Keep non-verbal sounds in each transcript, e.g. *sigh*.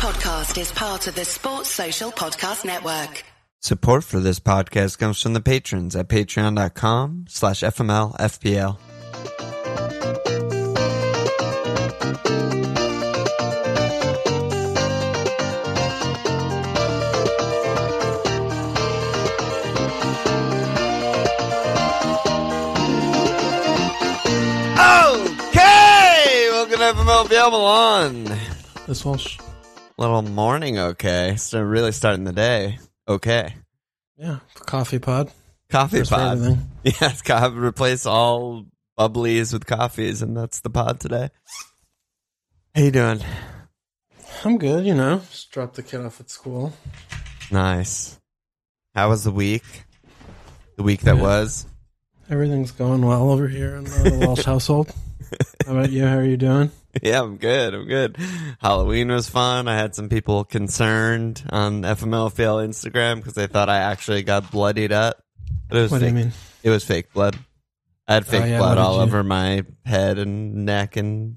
podcast is part of the Sports Social Podcast Network. Support for this podcast comes from the patrons at patreon.com slash FMLFPL. Okay! Welcome to FMLFPL Milan. This Walsh. Little morning okay. So really starting the day. Okay. Yeah, coffee pod. Coffee First pod. *laughs* Yeah, it's got replace all bubblies with coffees, and that's the pod today. How you doing? I'm good, you know. Just dropped the kid off at school. Nice. How was the week? The week that Yeah. was? Everything's going well over here in the Walsh *laughs* household. How about you? How are you doing? *laughs* Yeah, I'm good. I'm good. Halloween was fun. I had some people concerned on FMLFL Instagram because they thought I actually got bloodied up. But it was What do fake. you mean? It was fake blood. I had fake Oh, yeah, blood what did all you- over my head and neck and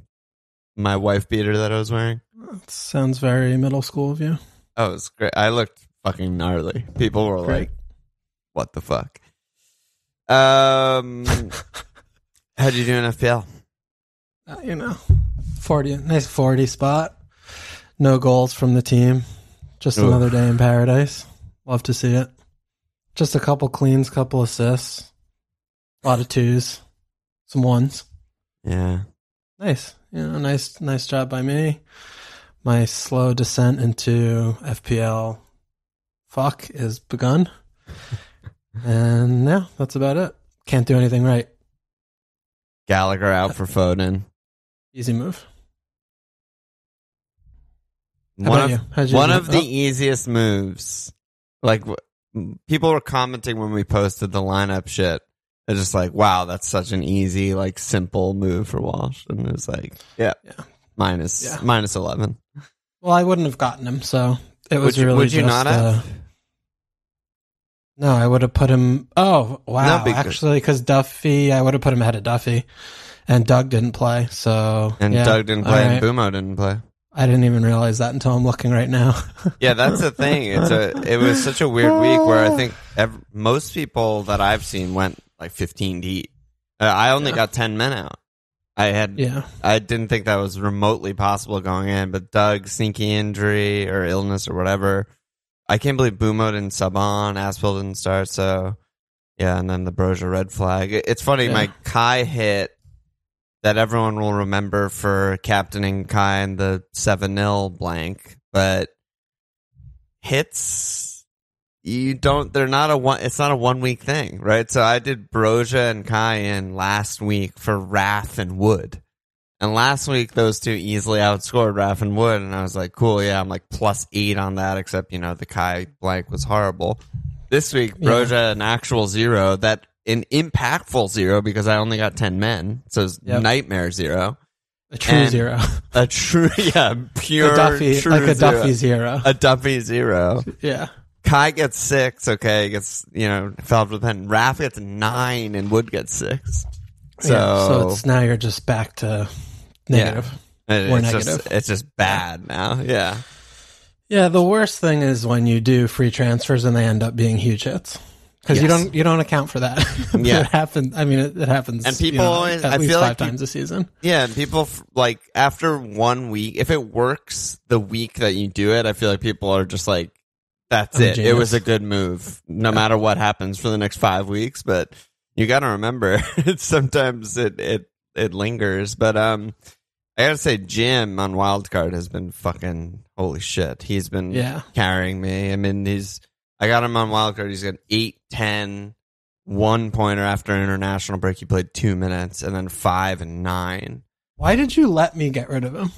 my wife beater that I was wearing. That sounds very middle school of you. Oh, it was great. I looked fucking gnarly. People were Great. like, "What the fuck?" Um, *laughs* how'd you do in FPL? Uh, you know, 40, nice 40 spot. No goals from the team. Just Oof. another day in paradise. Love to see it. Just a couple cleans, couple assists. A lot of twos. Some ones. Yeah, Nice. You know, nice nice job by me. My slow descent into FPL fuck is begun. *laughs* and yeah, that's about it. Can't do anything right. Gallagher out for Foden. Easy move. One of? One of the Oh. easiest moves. Like w- people were commenting when we posted the lineup shit. They're just like, "Wow, that's such an easy, like, simple move for Walsh." And it was like, "Yeah, Yeah. minus Yeah. minus eleven. Well, I wouldn't have gotten him, so it was Would you, really would you just, not uh, have? no, I would have put him. Oh wow! Actually, because Duffy, I would have put him ahead of Duffy, and Doug didn't play. So and yeah, Doug didn't play, right. and Mbeumo didn't play. I didn't even realize that until I'm looking right now. *laughs* Yeah, that's the thing. It's a. It was such a weird week where I think ev- most people that I've seen went like 15 deep. Uh, I only Yeah. got 10 men out. I had. yeah, I didn't think that was remotely possible going in, but Doug sneaky injury or illness or whatever. I can't believe Mbeumo didn't sub on. Azpi didn't start. So yeah, and then the Broja red flag. It's funny. Yeah. My Kai hit that everyone will remember for captaining Kai in the seven 0 blank, but hits you don't they're not a one it's not a one week thing right? So i did broja and kai in last week for Raph and wood. And last week those two easily outscored Raph and wood and i was like cool yeah i'm like plus eight on that except you know the kai blank was horrible. This week Yeah. broja an actual zero that an impactful zero because i only got 10 men so it's Yep. nightmare zero a true And- zero, *laughs* a true *laughs* yeah pure a Duffy, true like a zero. Duffy zero. a duffy zero yeah, Kai gets six, okay, gets you know, fell with the pen. Raph gets nine and Wood gets six. So, yeah. So it's now you're just back to negative. it- or it's negative. just it's just bad now. Yeah. Yeah. the worst thing is when you do free transfers and they end up being huge hits because you don't you don't account for that. *laughs* Yeah. it happens. I mean, it, it happens. And you people know, always- at I least feel five like times a season. Yeah, and people f- like after one week, if it works the week that you do it, I feel like people are just like, "That's I'm it. It was a good move, no matter what happens for the next five weeks." But you got to remember, *laughs* sometimes it it it lingers. But um, I gotta say, Jim on Wildcard has been fucking holy shit. He's been Yeah. carrying me. I mean, he's I got him on Wildcard. He's got eight, ten, one pointer after international break. He played two minutes, and then five and nine. Why did you let me get rid of him?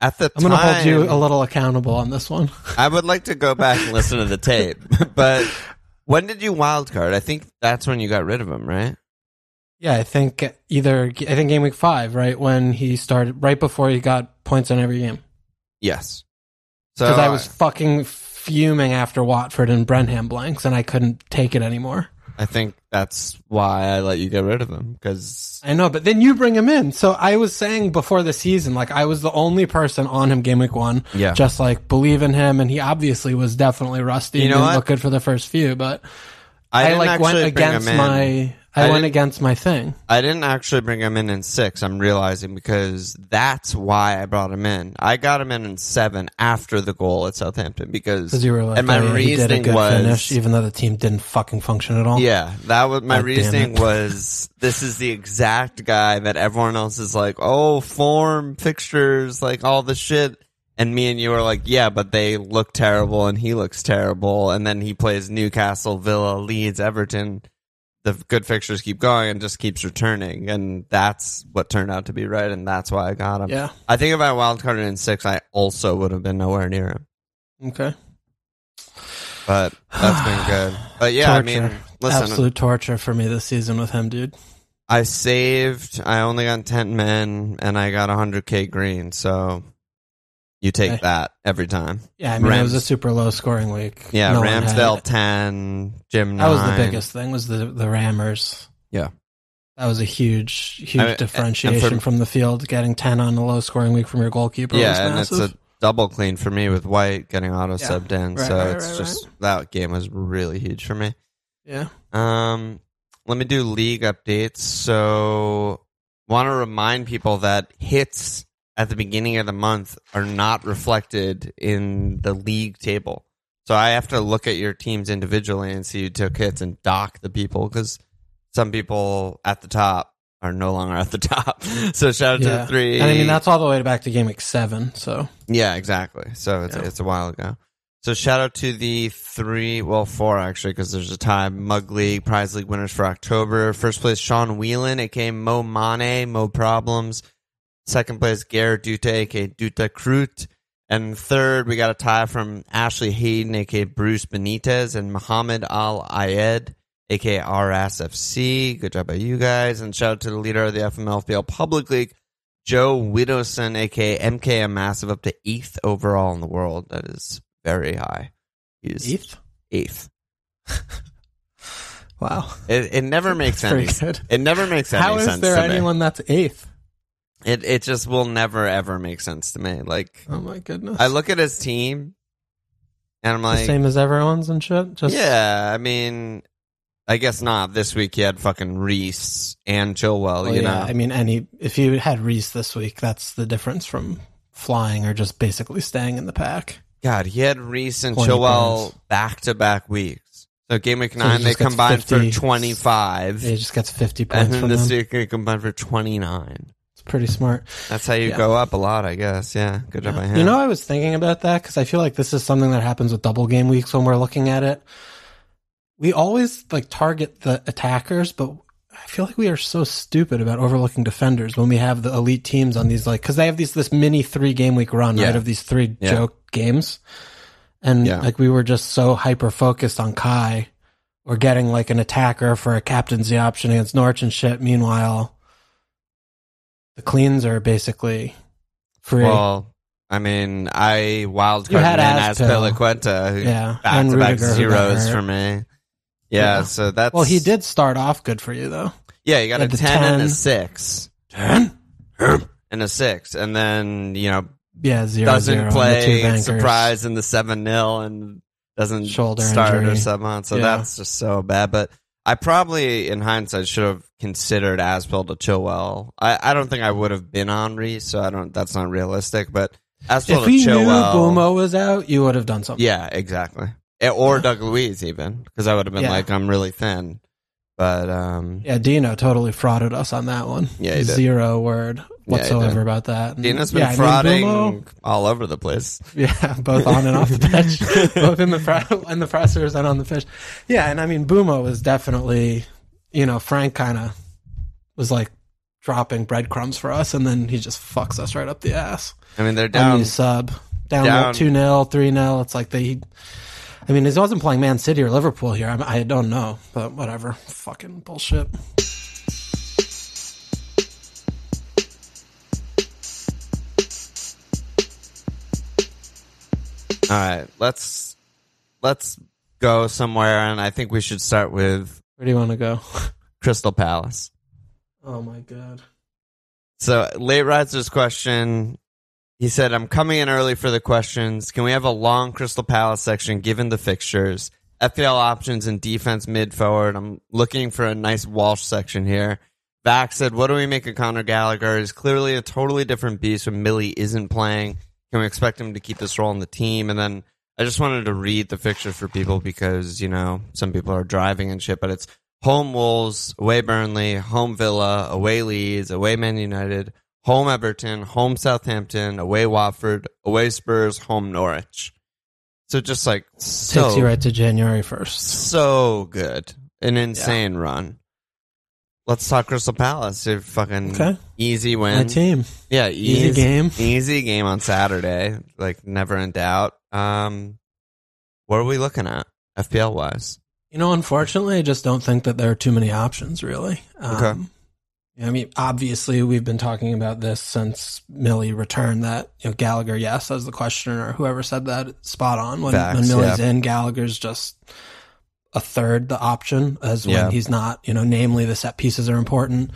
At the I'm going to hold you a little accountable on this one. *laughs* I would like to go back and listen to the tape, *laughs* but when did you wildcard? I think that's when you got rid of him, right? Yeah, I think either I think game week five, right when he started, right before he got points on every game. Yes. So Because I was fucking fuming after Watford and Brentford blanks, and I couldn't take it anymore. I think that's why I let you get rid of him because I know, but then you bring him in. So I was saying before the season, like I was the only person on him game week one. Yeah. Just like believe in him, and he obviously was definitely rusty. You know didn't what? look good for the first few, but I, I, like went against my. I, I went against my thing. I didn't actually bring him in in six. I'm realizing because that's why I brought him in. I got him in in seven after the goal at Southampton because you were like, and my oh, yeah, he did a reasoning was finish, even though the team didn't fucking function at all. Yeah, that was my God reasoning *laughs* was this is the exact guy that everyone else is like, oh, form, fixtures, like all the shit. And me and you were like, yeah, but they look terrible and he looks terrible. And then he plays Newcastle, Villa, Leeds, Everton. The good fixtures keep going and just keeps returning. And that's what turned out to be right. And that's why I got him. Yeah. I think if I wildcarded in six, I also would have been nowhere near him. Okay. But that's been good. But yeah, I mean, listen, Absolute torture for me this season with him, dude. I saved. I only got ten men, and I got hundred k green. So you take Okay. that every time. Yeah, I mean, it was a super low scoring week. Yeah, No Ramsdale ten, Jim That was the biggest thing. Was the the Rammers. Yeah. That was a huge, huge I mean, differentiation for- from the field. Getting ten on a low scoring week from your goalkeeper. was Yeah, and it's a double clean for me with White getting auto Yeah. subbed in. Right, so right, it's right, just that game was really huge for me. yeah. Um, let me do league updates. So, want to remind people that hits at the beginning of the month are not reflected in the league table. So I have to look at your teams individually and see who took hits and dock the people because some people at the top are no longer at the *laughs* top. So shout out to the three. And I mean, that's all the way back to game week seven. So Yeah, exactly. So it's Yeah. it's a while ago. So shout out to the three, well four actually, because there's a tie. Mug League Prize League winners for October. First place Sean Whelan, aka Mo Mane, Mo Problems. Second place Garrett Dute, aka Duta Crute. And third, we got a tie from Ashley Hayden, aka Bruce Benitez, and Muhammad Al Ayed, aka RSFC. Good job by you guys. And shout out to the leader of the FMLFPL Public League, Joe Widowson, aka MKM Massive, up to eighth overall in the world. That is very high. He's eighth. eighth. *laughs* Wow, It, it never makes *laughs* pretty. It never makes any How is sense there anyone that's eighth? It it just will never ever make sense to me. Like Oh my goodness! I look at his team, and I'm the like, same as everyone's and shit. Just yeah. I mean, I guess not. This week he had fucking Reece and Chilwell. Well, you yeah, know, I mean, any if you had Reece this week, that's the difference from flying or just basically staying in the pack. God, he had Reece and Chilwell back to back weeks. So game week he nine, they just combined 50. for 25. He just gets fifty points. and then from this them. week they combined for 29. It's pretty smart. That's how you Yeah. go up a lot, I guess. Yeah. Good job by him. You know, I was thinking about that because I feel like this is something that happens with double game weeks when we're looking at it. We always like target the attackers, but I feel like we are so stupid about overlooking defenders when we have the elite teams on these like because they have these this mini three game week run Yeah. right of these three Yeah. joke games, and Yeah. like we were just so hyper focused on Kai or getting like an attacker for a captaincy option against Norwich and shit. Meanwhile, the cleans are basically free. Well, I mean, I wild You carded had as Azpi. Yeah, back and to back Rudiger, zeros for me. Yeah, Yeah. so that's well, he did start off good for you though. Yeah, you got a ten, and a six. 10. six Ten. and a six, and then you know Yeah, zero doesn't zero on the two play surprise in the seven 0 and doesn't Shoulder start or injury. sub on. So Yeah. that's just so bad. But I probably, in hindsight, should have considered Azpi to Chilwell. I, I don't think I would have been on Reece, so I don't. That's not realistic. But Azpi If to we knew Chilwell, Mbeumo was out, you would have done something. yeah, exactly. Eh, Or Doug Luiz even because I would have been Yeah. like, I'm really thin. But um, Yeah, Dino totally frauded us on that one. Yeah, he did. zero word whatsoever did. about that. And Dina's been yeah, I mean, frauding all over the place. *laughs* yeah, both on and off the *laughs* pitch, both in the in the pressers and on the pitch. Yeah, and I mean, Mbeumo was definitely, you know, Frank kind of was like dropping breadcrumbs for us, and then he just fucks us right up the ass. I mean, they're down down. sub down down- two 0 three 0 It's like they. I mean, he wasn't playing Man City or Liverpool here. I, I don't know, but whatever. Fucking bullshit. All right, let's let's go somewhere, and I think we should start with Where do you want to go? Crystal Palace. Oh my god. So late riser's question. He said, "I'm coming in early for the questions. Can we have a long Crystal Palace section given the fixtures, FPL options, and defense mid forward? I'm looking for a nice Walsh section here." Back said, "What do we make of Conor Gallagher? He's clearly a totally different beast when Millie isn't playing. Can we expect him to keep this role in the team?" And then I just wanted to read the fixtures for people because you know some people are driving and shit, but it's home Wolves, away Burnley, home Villa, away Leeds, away Man United, home Everton, home Southampton, away Watford, away Spurs, home Norwich. So just like so, Takes you right to January first. so good, an insane run. Let's talk Crystal Palace. They're fucking Okay. easy My win. team. Yeah, Easy game. Easy game on Saturday. Like never in doubt. Um, what are we looking at FPL wise? You know, unfortunately, I just don't think that there are too many options, really. Um, Okay. I mean, obviously, we've been talking about this since Millie returned. That you know, Gallagher, yes, as the questioner or whoever said that, spot on. When, Facts, when Millie's yeah. in, Gallagher's just a third the option, as Yeah. when he's not. You know, namely the set pieces are important,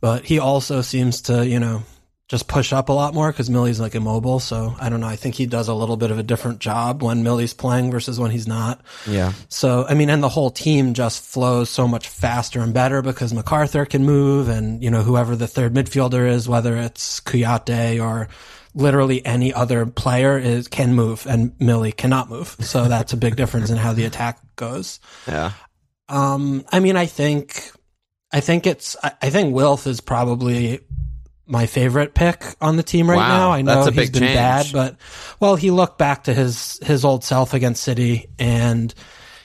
but he also seems to you know just push up a lot more because Millie's like immobile. So I don't know. I think he does a little bit of a different job when Millie's playing versus when he's not. Yeah, So, I mean, and the whole team just flows so much faster and better because McArthur can move and, you know, whoever the third midfielder is, whether it's Kouyate or literally any other player is, can move and Millie cannot move. So that's a big difference in how the attack goes. yeah, Um, I mean, I think, I think it's, I, I think Wilf is probably my favorite pick on the team right Wow, now. I know that's a he's big been change. bad, but well, he looked back to his, his old self against City and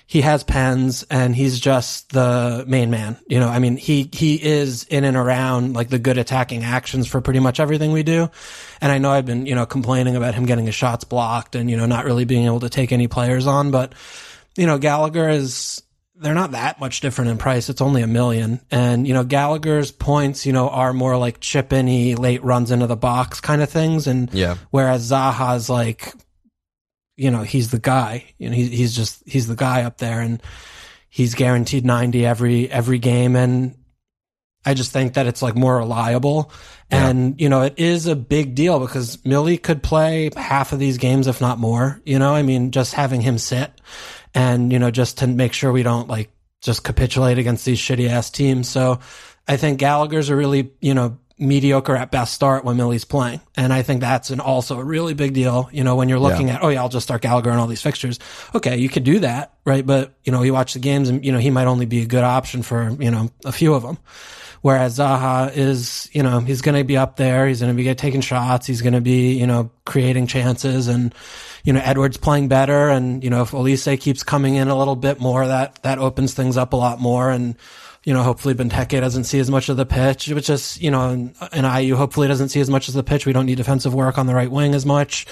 he has pens and he's just the main man. You know, I mean, he, he is in and around like the good attacking actions for pretty much everything we do. And I know I've been, you know, complaining about him getting his shots blocked and, you know, not really being able to take any players on, but you know, Gallagher is, they're not that much different in price. It's only a million. And, you know, Gallagher's points, you know, are more like chip in late runs into the box kind of things. And yeah, whereas Zaha's like, you know, he's the guy, you know, he, he's just, he's the guy up there and he's guaranteed 90 every, every game. And I just think that it's like more reliable. Yeah. And, you know, it is a big deal because Millie could play half of these games, if not more, you know, I mean, just having him sit and, you know, just to make sure we don't like just capitulate against these shitty ass teams. So I think Gallagher's a really, you know, mediocre at best start when Millie's playing. And I think that's an also a really big deal, you know, when you're looking at, oh yeah, I'll just start Gallagher in all these fixtures. Okay, you could do that, right? But, you know, you watch the games and, you know, he might only be a good option for, you know, a few of them. Whereas Zaha is, you know, he's going to be up there. He's going to be taking shots. He's going to be, you know, creating chances and, you know, Edouard's playing better. And, you know, if Olise keeps coming in a little bit more, that, that opens things up a lot more. And, you know, hopefully Benteke doesn't see as much of the pitch, which is, you know, and, and Ayew hopefully doesn't see as much of the pitch. We don't need defensive work on the right wing as much.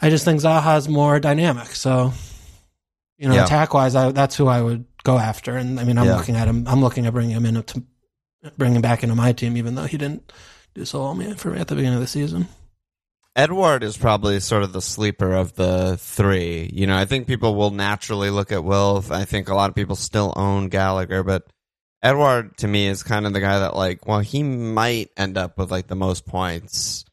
I just think Zaha's more dynamic. So, you know, Yeah. attack wise, I, that's who I would go after. And I mean, I'm Yeah. looking at him, I'm looking at bringing him in to bring him back into my team, even though he didn't do so well for me at the beginning of the season. Edouard is probably sort of the sleeper of the three. You know, I think people will naturally look at Wilf. I think a lot of people still own Gallagher, but Edouard to me is kind of the guy that like, well, he might end up with like the most points,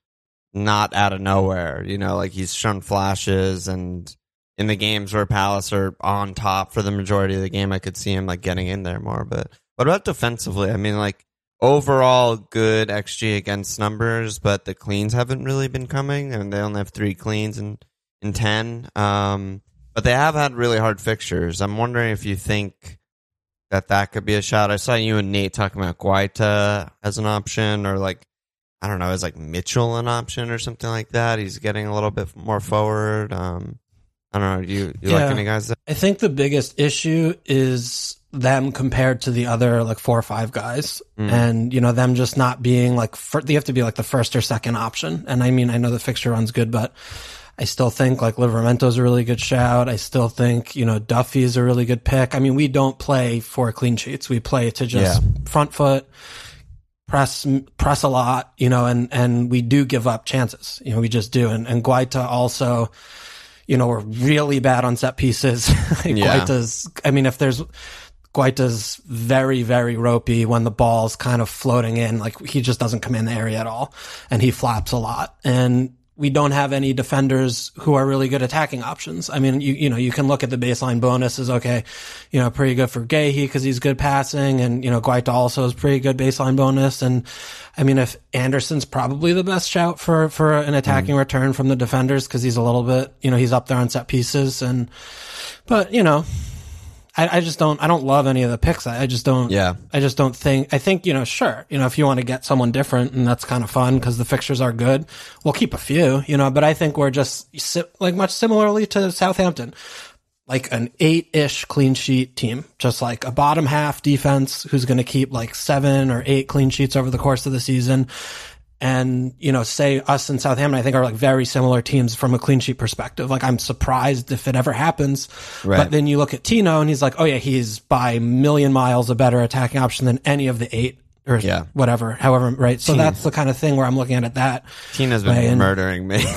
not out of nowhere. You know, like he's shown flashes and in the games where Palace are on top for the majority of the game, I could see him like getting in there more. But what about defensively? I mean, like overall good XG against numbers, but the cleans haven't really been coming, and they only have three cleans in in ten. Um, but they have had really hard fixtures. I'm wondering if you think that that could be a shot. I saw you and Nate talking about Guaita as an option, or like I don't know, is like Mitchell an option or something like that. He's getting a little bit more forward. Um, I don't know. Do you, you like any guys? That, I think the biggest issue is them compared to the other like four or five guys. Mm. and you know them just not being like fir- they have to be like the first or second option. And i mean i know the fixture run's good but i still think like Livramento's a really good shout. I still think you know duffy is a really good pick. I mean we don't play for clean sheets. We play to just front foot press press a lot you know and and we do give up chances. You know we just do. And and guaita also you know, we're really bad on set pieces. *laughs* Yeah. Guaita's, I mean, if there's Guaita's very, very ropey when the ball's kind of floating in. Like he just doesn't come in the area at all. And he flaps a lot. And we don't have any defenders who are really good attacking options. I mean, you, you know, you can look at the baseline bonuses. Okay. You know, pretty good for Guehi because he's good passing. And, you know, Guaita also is pretty good baseline bonus. And I mean, if Andersen's probably the best shout for, for an attacking mm. return from the defenders because he's a little bit, you know, he's up there on set pieces. And, but, you know, I, I just don't, I don't love any of the picks. I, I just don't, Yeah. I just don't think, I think, you know, sure, you know, if you want to get someone different and that's kind of fun because the fixtures are good, we'll keep a few, you know, but I think we're just like much similarly to Southampton, like an eight ish clean sheet team, just like a bottom half defense who's going to keep like seven or eight clean sheets over the course of the season. And, you know, say us and Southampton, I think are like very similar teams from a clean sheet perspective. Like I'm surprised if it ever happens. Right. But then you look at Tino and he's like, oh yeah, he's by million miles a better attacking option than any of the eight or Yeah. whatever, however, right? So that's the kind of thing where I'm looking at it that. Tino's been and- murdering me. *laughs*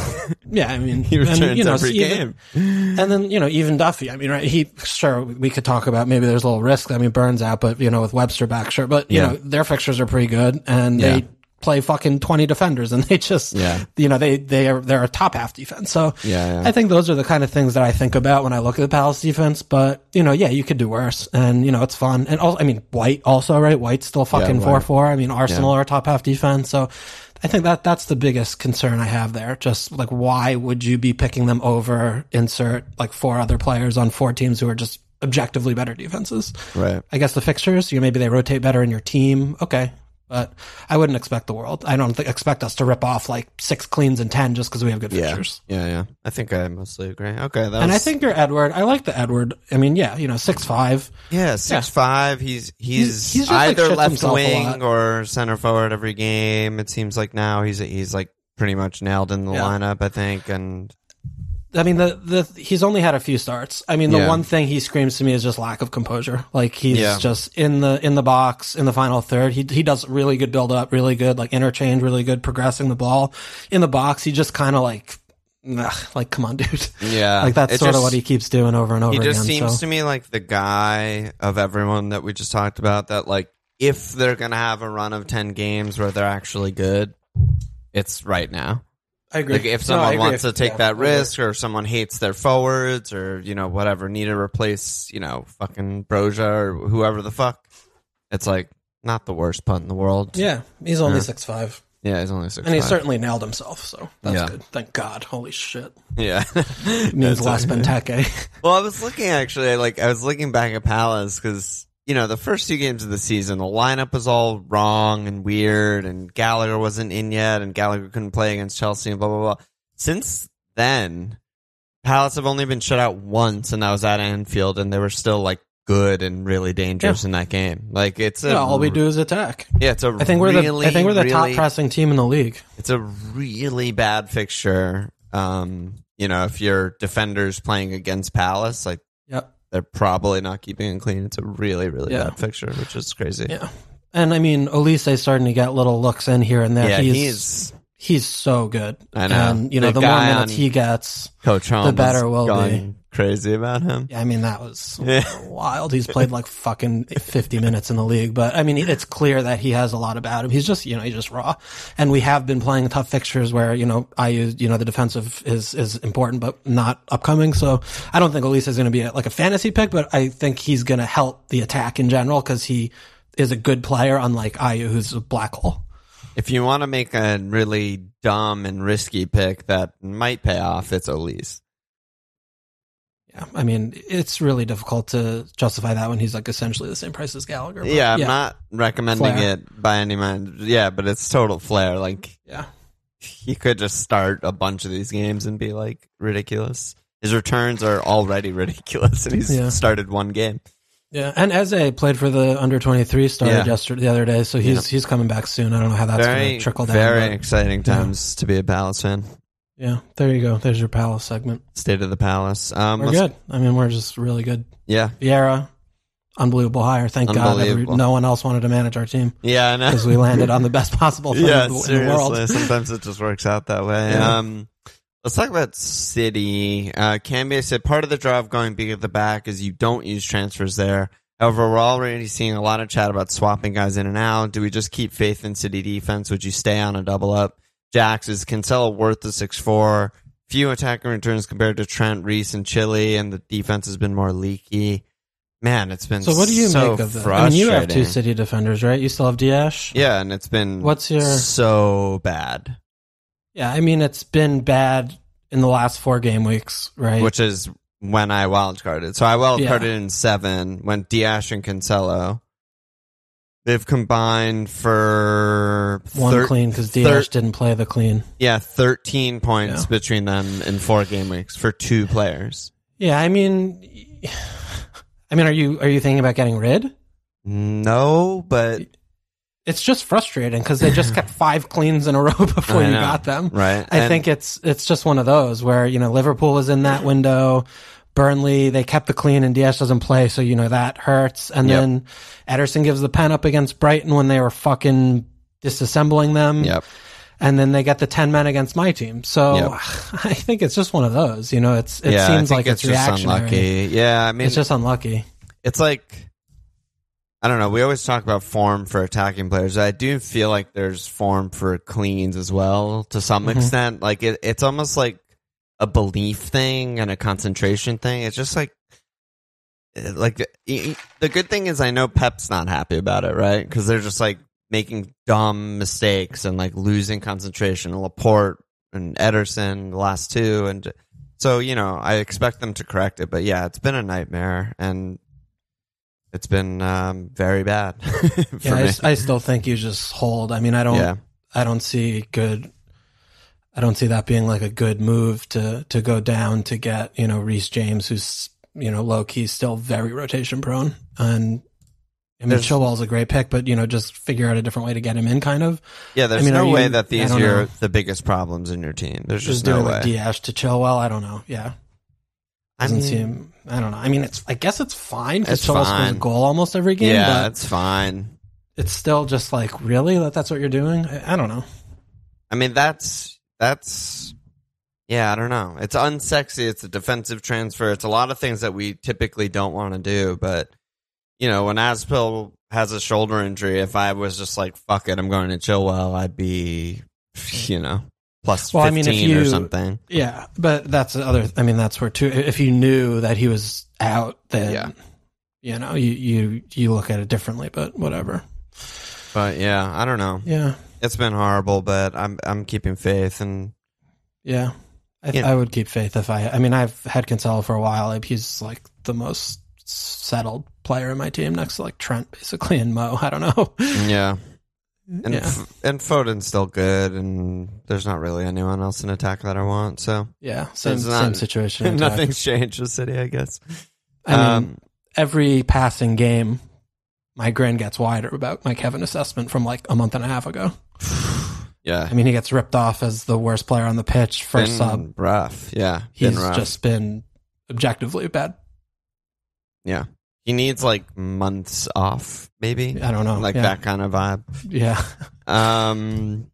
Yeah, I mean, he and, returns you know, every even- game. and then, you know, even Duffy, I mean, right, he, sure, we could talk about maybe there's a little risk. I mean, Burns out, but, you know, with Webster back, sure. But, you Yeah. know, their fixtures are pretty good and Yeah. they play fucking 20 defenders and *laughs* they just, Yeah. you know, they, they are, they're a top half defense. So Yeah, yeah. I think those are the kind of things that I think about when I look at the Palace defense. But, you know, yeah, you could do worse and, you know, it's fun. And also, I mean, White also, right? White's still fucking White. 4-4. I mean, Arsenal are top half defense. So, I think that that's the biggest concern I have there. Just like, why would you be picking them over insert like four other players on four teams who are just objectively better defenses? Right. I guess the fixtures, you know, maybe they rotate better in your team. Okay. But I wouldn't expect the world. I don't th- expect us to rip off like six cleans and 10 just because we have good Yeah. fixtures. Yeah, yeah. I think I mostly agree. Okay. That And I was- think your Edouard, I like the Edouard. I mean, yeah, you know, six five. Yeah, six five. He's he's, he's just, either shits left wing or center forward every game. It seems like now he's he's like pretty much nailed in the Yeah. lineup. I think, and I mean, the the he's only had a few starts. I mean, the Yeah. one thing he screams to me is just lack of composure. Like he's Yeah. just in the in the box in the final third. He he does really good build up, really good like interchange, really good progressing the ball in the box. He just kind of like, ugh, like come on, *laughs* dude. yeah, like that's sort of what he keeps doing over and over He again. just seems so. to me like the guy of everyone that we just talked about. That like if they're gonna have a run of ten games where they're actually good, it's right now. I agree. Like if someone agree. wants to take Yeah, that risk, or someone hates their forwards, or you know whatever, need to replace you know fucking Broja or whoever the fuck, it's like not the worst punt in the world. Yeah, he's only Yeah. six five, yeah, he's only six. and he five. certainly nailed himself. So that's Yeah. good. Thank God. Holy shit. yeah *laughs* *laughs* means less. Benteke. Well, I was looking actually, like I was looking back at Palace because you know the first two games of the season, the lineup was all wrong and weird, and Gallagher wasn't in yet, and Gallagher couldn't play against Chelsea, and blah blah blah. Since then, Palace have only been shut out once, and that was at Anfield, and they were still like good and really dangerous in that game. Like it's a Yeah, all we do is attack. yeah, it's a I think we're the I think we're the top pressing team in the league. it's a really bad fixture. Um, you know, if your defenders playing against Palace, like Yep. They're probably not keeping it clean. It's a really, really Yeah. bad fixture, which is crazy. Yeah. And I mean, Olise's starting to get little looks in here and there. Yeah, he's, he's he's so good. I know. And you know, The the, more minutes he gets, Coach Holmes the better will going crazy about him. Yeah, I mean, that was *laughs* Yeah. wild. He's played like fucking 50 minutes in the league, but I mean, it's clear that he has a lot about him. He's just, you know, he's just raw. And we have been playing tough fixtures where, you know, I use, you know, the defensive is, is important, but not upcoming. So I don't think Olise is going to be a, like a fantasy pick, but I think he's going to help the attack in general because he is a good player, unlike Ayew, who's a black hole. If you want to make a really dumb and risky pick that might pay off, it's Olise. Yeah. I mean, it's really difficult to justify that when he's like essentially the same price as Gallagher. Yeah, I'm not recommending Flair. it by any means. Yeah, but it's total flair. Like Yeah. he could just start a bunch of these games and be like ridiculous. His returns are already *laughs* ridiculous, and he's Yeah. started one game. Yeah, and Eze played for the under twenty three started Yeah. yesterday the other day, so he's Yep. he's coming back soon. I don't know how that's gonna trickle down. very but- exciting times to be a Palace fan. yeah, there you go. There's your Palace segment. State of the Palace. Um, We're good. I mean, we're just really good. Yeah, Vieira, unbelievable hire. Thank God, every, no one else wanted to manage our team yeah, because we landed on the best *laughs* possible thing yeah, in, the, in the world. Sometimes it just works out that way. Yeah. Um, let's talk about City. Uh, Cambia said part of the draw of going big at the back is you don't use transfers there However, we're already seeing a lot of chat about swapping guys in and out. Do we just keep faith in City defense? Would you stay on a double up? Jax is Cancelo worth the six four? Few attacking returns compared to Trent, Reece, and Chile, and the defense has been more leaky. Man, it's been So what do you so make of that? I mean, you have two city defenders, right? You still have Dias. Yeah, and it's been What's your- so bad, Yeah, I mean, it's been bad in the last four game weeks, right? which is when I wildcarded. So I wildcarded Yeah. in seven, went Dias and Cancelo. They've combined for one thir- clean because thir- Dias didn't play the clean. Yeah, 13 points Yeah. between them in four game weeks for two players. Yeah, I mean, *sighs* I mean, are you are you thinking about getting rid? No, but It's just frustrating because they just *laughs* kept five cleans in a row *laughs* before you got them. right. I And- think it's it's just one of those where you know Liverpool was in that window. Burnley, they kept the clean and Dias doesn't play, so you know that hurts. And Yep. then Ederson gives the pen up against Brighton when they were fucking disassembling them. Yep. And then they get the ten men against my team. So Yep. *laughs* I think it's just one of those. You know, it's it yeah, seems like it's, just reactionary. unlucky. Yeah, I mean, It's just unlucky. it's like I don't know. We always talk about form for attacking players. I do feel like there's form for cleans as well to some Mhm. extent. Like it, it's almost like a belief thing and a concentration thing. It's just like eh, like the the good thing is I know Pep's not happy about it, right? Because they're just like making dumb mistakes and like losing concentration. Laporte and Ederson, the last two, and so you know I expect them to correct it. But yeah, it's been a nightmare and it's been um, very bad *laughs* Yeah, I, I still think you just hold. I mean, I don't. yeah, I don't see good. I don't see that being like a good move to to go down to get you know Reece James, who's you know low key still very rotation prone, and I mean There's- Chilwell's a great pick, but you know just figure out a different way to get him in, kind of. yeah. There's I mean, no are way you- that these are know. the biggest problems in your team. There's Just, just, no doing way. like Dias to Chilwell. I don't know. Yeah, I doesn't mean, seem. I don't know. I mean, it's. I guess it's fine because It's Chilwell scores a fine. goal almost every game. yeah, but it's fine. it's still just like really that that's what you're doing. I, I don't know. I mean, that's that's yeah. I don't know. It's unsexy. It's a defensive transfer. It's a lot of things that we typically don't want to do. But you know, when Azpi has a shoulder injury, if I was just like fuck it, I'm going to Chilwell, I'd be *laughs* you know plus Well, I mean, if or you- something. Yeah, but that's the other. I mean, that's where too. If you knew that he was out, then Yeah. you know, you you you look at it differently. But whatever. But yeah, I don't know. Yeah, It's been horrible, but I'm I'm keeping faith and yeah. I, Yeah. I would keep faith if I. I mean, I've had Cancelo for a while. Like, He's like the most settled player in my team, next to like Trent, basically, and Mo. *laughs* I don't know. yeah. And yeah, F- and Foden's still good, and there's not really anyone else in attack that I want. So yeah. Same It's same not- situation. *laughs* nothing's changed with City, I guess. I mean, um, every passing game, my grin gets wider about my Kevin assessment from like a month and a half ago. *sighs* yeah, I mean, he gets ripped off as the worst player on the pitch, first been sub. rough. Yeah, He's rough. just been objectively bad. yeah. He needs like months off, maybe I don't know. like yeah. that kind of vibe. Yeah. Um,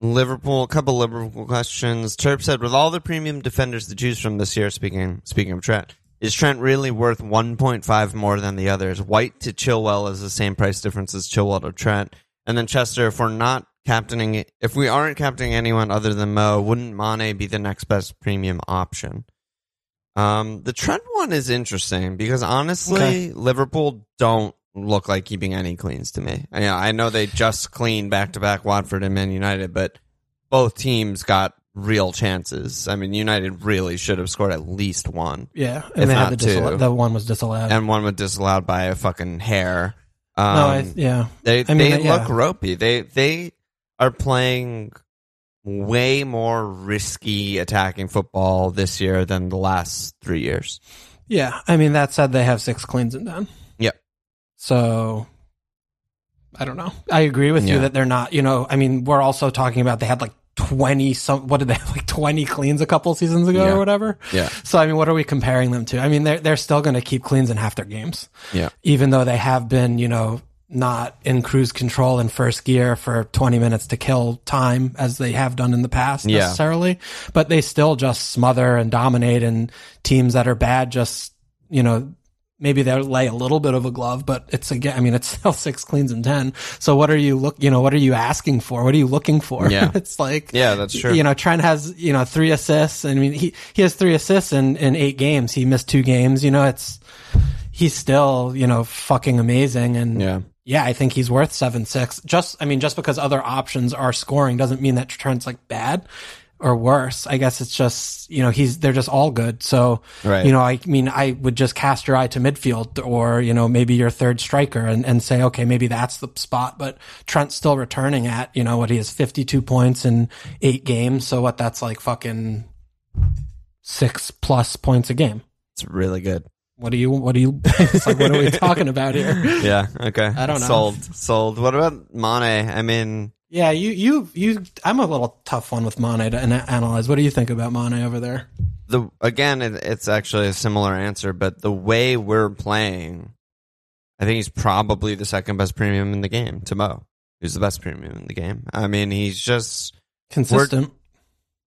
Liverpool, a couple Liverpool questions. Terp said, with all the premium defenders to choose from this year, speaking speaking of Trent, is Trent really worth 1.5 more than the others? White to Chilwell is the same price difference as Chilwell to Trent. And then Chester, if we're not captaining, if we aren't captaining anyone other than Mo, wouldn't Mane be the next best premium option? Um, the Trent one is interesting because honestly, Okay. Liverpool don't look like keeping any cleans to me. I, I know they just cleaned back to back Watford and Man United, but both teams got real chances. I mean, United really should have scored at least one, Yeah. And not the disallow- two. the one was disallowed. and one was disallowed by a fucking hair. Um, no, I, yeah. they I mean, they yeah. look ropey. They they are playing way more risky attacking football this year than the last three years. Yeah. I mean, that said, they have six cleans and done. Yep. So I don't know. I agree with Yeah. you that they're not, you know, I mean, we're also talking about they had like 20 some, what did they have, like 20 cleans a couple seasons ago Yeah. or whatever? Yeah, So, I mean, what are we comparing them to? I mean, they're, they're still going to keep cleans in half their games. yeah, even though they have been, you know, not in cruise control in first gear for 20 minutes to kill time as they have done in the past Yeah. necessarily, but they still just smother and dominate and teams that are bad just, you know, maybe they'll lay a little bit of a glove, but it's again, I mean, it's still *laughs* six cleans and 10. So what are you look, you know, what are you asking for? What are you looking for? Yeah. *laughs* it's like, Yeah, that's true. You know, Trent has, you know, three assists. I mean, he, he has three assists in, in eight games. He missed two games. You know, it's, he's still, you know, fucking amazing. And Yeah. Yeah, I think he's worth seven, six. Just, I mean, just because other options are scoring doesn't mean that Trent's like bad or worse. I guess it's just, you know, he's, they're just all good. So, Right. you know, I mean, I would just cast your eye to midfield or, you know, maybe your third striker and, and say, okay, maybe that's the spot. But Trent's still returning at, you know, what he has 52 points in eight games. So what that's like fucking six plus points a game. It's really good. What do you, what do you, *laughs* it's like, what are we *laughs* talking about here? Yeah. Okay. I don't know. Sold. Sold. What about Mane? I mean, Yeah, you, you, you, I'm a little tough one with Mane to ana- analyze. What do you think about Mane over there? the again, it, it's actually a similar answer, but the way we're playing, I think he's probably the second best premium in the game to Mo. Who's the best premium in the game? I mean, he's just Consistent.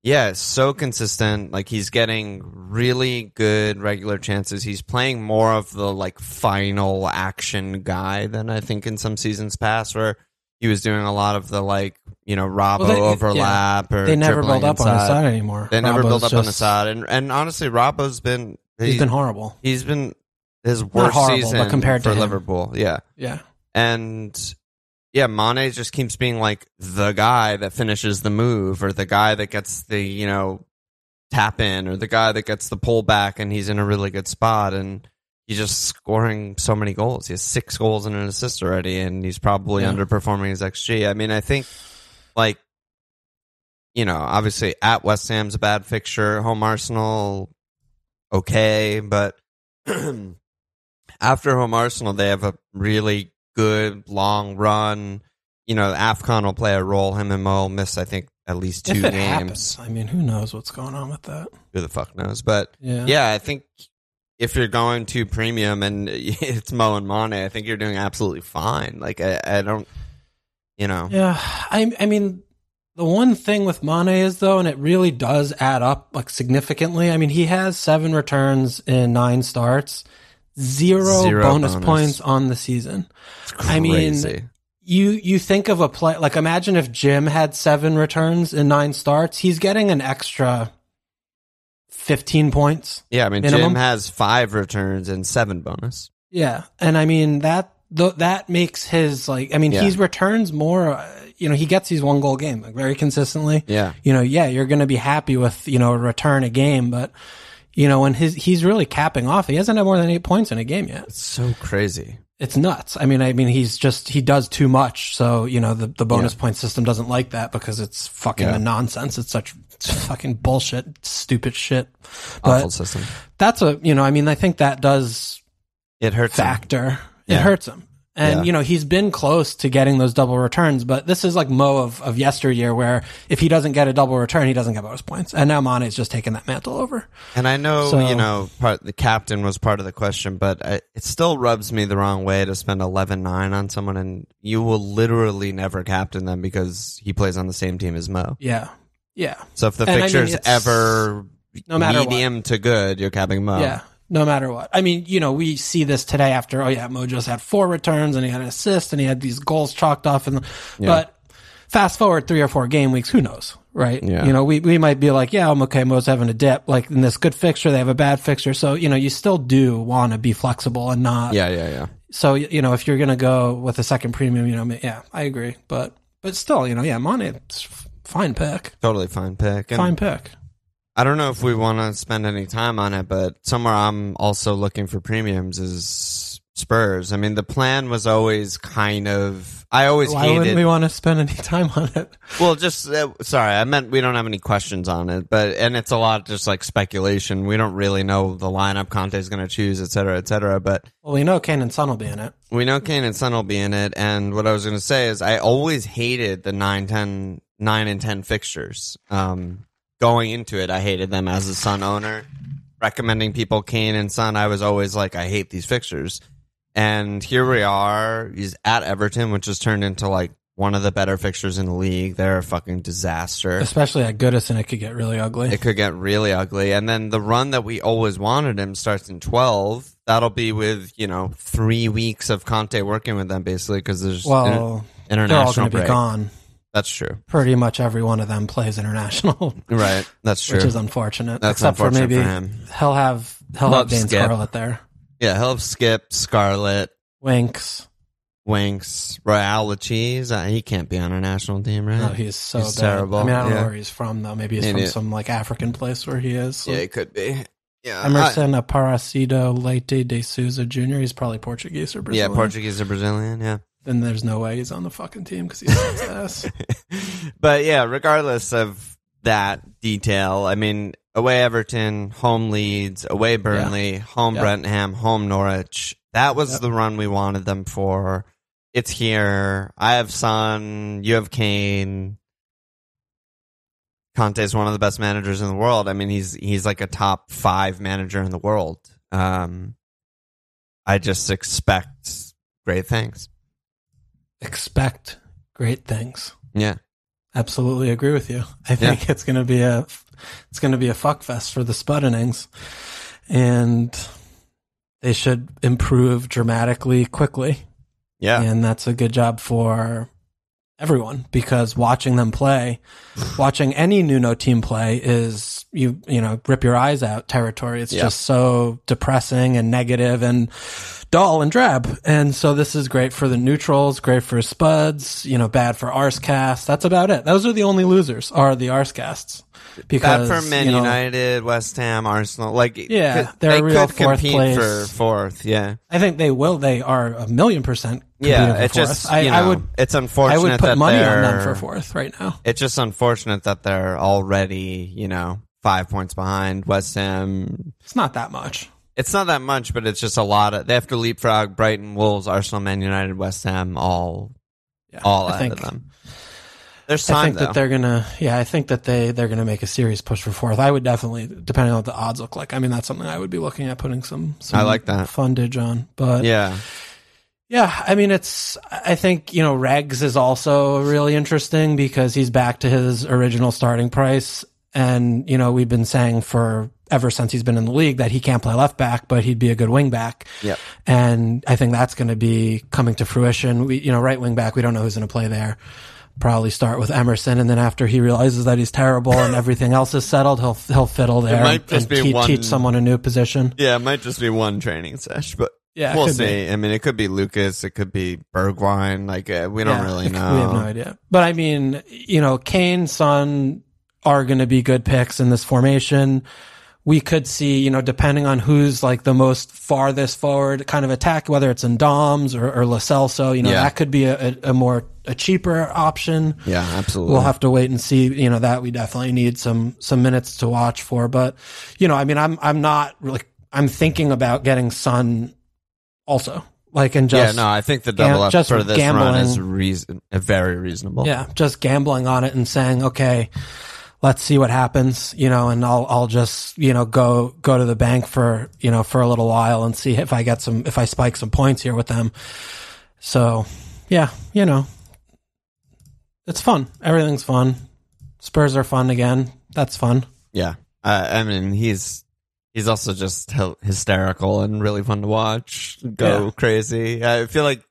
Yeah, so consistent. Like he's getting really good regular chances. He's playing more of the like final action guy than I think in some seasons past, where he was doing a lot of the like you know Robbo Well, they- overlap or they never build up on inside. side anymore. They never build up on the side, and and honestly, Robbo's been He's been horrible. he's been his worst horrible, season compared to for him. Liverpool. Yeah, Yeah. and yeah, Mane just keeps being like the guy that finishes the move or the guy that gets the, you know, tap in or the guy that gets the pull back and he's in a really good spot and he's just scoring so many goals. He has six goals and an assist already and he's probably Yeah. underperforming his XG. I mean, I think like you know, obviously at West Ham's a bad fixture, home Arsenal okay, but *clears throat* after home Arsenal they have a really good long run. You know, AFCON will play a role. Him and Mo will miss, I think, at least two games. happens, I mean, who knows what's going on with that? Who the fuck knows? But Yeah. yeah, I think if you're going to premium and *laughs* it's Mo and Mane, I think you're doing absolutely fine. Like I, I don't, you know, Yeah, I I mean, the one thing with Mane is though, and it really does add up like significantly. I mean, he has seven returns in nine starts, zero, Zero bonus, bonus. points on the season. I mean. You you think of a play like imagine if Jim had seven returns in nine starts, he's getting an extra fifteen points. yeah, I mean, minimum? Jim has five returns and seven bonus. Yeah, and I mean that th- that makes his like I mean Yeah. he's returns more. Uh, you know he gets these one goal game like very consistently. Yeah. You know, yeah, you're going to be happy with you know a return a game, but you know and his he's really capping off. He hasn't had more than eight points in a game yet. It's so crazy. It's nuts. I mean, I mean he's just he does too much. So you know the the bonus Yeah. point system doesn't like that because it's fucking Yeah. nonsense. It's such it's fucking bullshit, stupid shit. Awful system. that's a you know I mean I think that does It hurts. him. factor. It Yeah. hurts him. And Yeah. you know he's been close to getting those double returns, but this is like Mo of, of yesteryear, where if he doesn't get a double return, he doesn't get bonus points. And now Mane's just taking that mantle over. And I know, So- you know, part the captain was part of the question, but I, it still rubs me the wrong way to spend 11-9 on someone, and you will literally never captain them because he plays on the same team as Mo. Yeah, yeah, So if the And I mean, fixture's ever no matter what. medium to good, you're capping Mo. yeah. No matter what. I mean, you know, we see this today after. Oh yeah, Mo just had four returns and he had an assist and he had these goals chalked off. And but fast forward three or four game weeks, who knows, right? Yeah. You know, we we might be like, yeah, I'm okay. Mo's having a dip. Like in this good fixture, they have a bad fixture. So you know, you still do want to be flexible and not yeah, yeah, yeah. So you know, if you're gonna go with a second premium, you know, yeah, I agree. But but still, you know, yeah, Mane, fine pick, Totally fine pick. And fine pick. I don't know if we want to spend any time on it, but somewhere I'm also looking for premiums is Spurs. I mean, the plan was always kind of. I always Why hated. wouldn't we want to spend any time on it? Well, just uh, sorry, I meant we don't have any questions on it, but and it's a lot just like speculation. We don't really know the lineup Conte is going to choose, et cetera, et cetera. But Well, we know Kane and Son will be in it. we know Kane and Son will be in it. And what I was going to say is, I always hated the 9, 10, 9 and ten fixtures. Um, going into it, I hated them as a Son owner. Recommending people Kane and Son, I was always like, I hate these fixtures. And here we are. He's at Everton, which has turned into like one of the better fixtures in the league. They're a fucking disaster. Especially at Goodison, it could get really ugly. It could get really ugly. And then the run that we always wanted him starts in 12. That'll be with, you know, three weeks of Conte working with them basically because there's well, inter- they're all international going to be break. gone. That's true. Pretty much every one of them plays international, *laughs* Right. That's true. which is unfortunate. That's Except for unfortunate maybe for him. he'll have he'll Love have Dane Skip. Scarlett there. yeah, he'll have Skip, Scarlett, Winks. Winks, Royale Cheese. Uh, he can't be on a national team, right? No, he's so He's bad. terrible. I mean, I don't Yeah. know where he's from though. Maybe he's from some like African place where he is. yeah, it could be. Yeah. Emerson Aparecido Leite de Souza Jr. He's probably Portuguese or Brazilian. yeah, Portuguese or Brazilian, yeah. Then there's no way he's on the fucking team because he's sucks *laughs* ass. but yeah, regardless of that detail, I mean, away Everton, home Leeds, away Burnley, home Yeah. Brentford, home Norwich. That was Yep. the run we wanted them for. It's here. I have Son. You have Kane. Conte is one of the best managers in the world. I mean, he's he's like a top five manager in the world. Um, I just expect great things. Expect great things. Yeah. Absolutely agree with you. I think it's going to be a it's going to be a fuck fest for the Spud innings, and they should improve dramatically quickly. Yeah. and that's a good job for everyone because watching them play, *sighs* watching any Nuno team play is you you know rip your eyes out territory. It's Yeah. just so depressing and negative and dull and drab. And so this is great for the neutrals, great for Spuds, you know, bad for Arscast. That's about it. Those are the only losers are the Arscasts. Bad Because for Man you know, United, West Ham, Arsenal. Like, Yeah, they're they real could fourth compete place. for fourth. Yeah, I think they will. They are a million percent. yeah. It's just. I, you know, I would it's unfortunate. I would that put money on them for fourth right now. It's just unfortunate that they're already you know five points behind West Ham. It's not that much. It's not that much, but it's just a lot of. They have to leapfrog Brighton, Wolves, Arsenal, Man United, West Ham, all Yeah, all I out think of them. There's I time think though. that they're gonna. Yeah, I think that they they're gonna make a serious push for fourth. I would definitely, depending on what the odds look like. I mean, that's something I would be looking at putting some. some I like that. fundage on, but yeah, Yeah, I mean, it's. I think you know, Regs is also really interesting because he's back to his original starting price, and you know, we've been saying for ever since he's been in the league that he can't play left back, but he'd be a good wing back. Yep. And I think that's going to be coming to fruition. We, you know, right wing back, we don't know who's going to play there. Probably start with Emerson, and then after he realizes that he's terrible and *laughs* everything else is settled, he'll he'll fiddle there might and, just be te- one- teach someone a new position. yeah. It might just be one training sesh, but Yeah, we'll see. be. I mean, it could be Lucas. It could be Bergwijn. Like uh, we don't Yeah, really know. We have no idea. But I mean, you know, Kane, Son are going to be good picks in this formation. We could see, you know, depending on who's like the most farthest forward kind of attack, whether it's Ndoms or, or Lo Celso, you know, Yeah. that could be a, a, more, a cheaper option. Yeah, absolutely. We'll have to wait and see. You know that we definitely need some some minutes to watch for. But you know, I mean, I'm I'm not really. I'm thinking about getting Son also. Like and just yeah, no, I think the double gam- up just for this run is reason very reasonable. yeah, just gambling on it and saying, okay, let's see what happens. You know, and I'll I'll just you know go go to the bank for you know for a little while and see if I get some if I spike some points here with them. So yeah, you know, it's fun. Everything's fun. Spurs are fun again. That's fun. yeah. Uh, I mean, he's he's also just hysterical and really fun to watch. Go Yeah. crazy. I feel like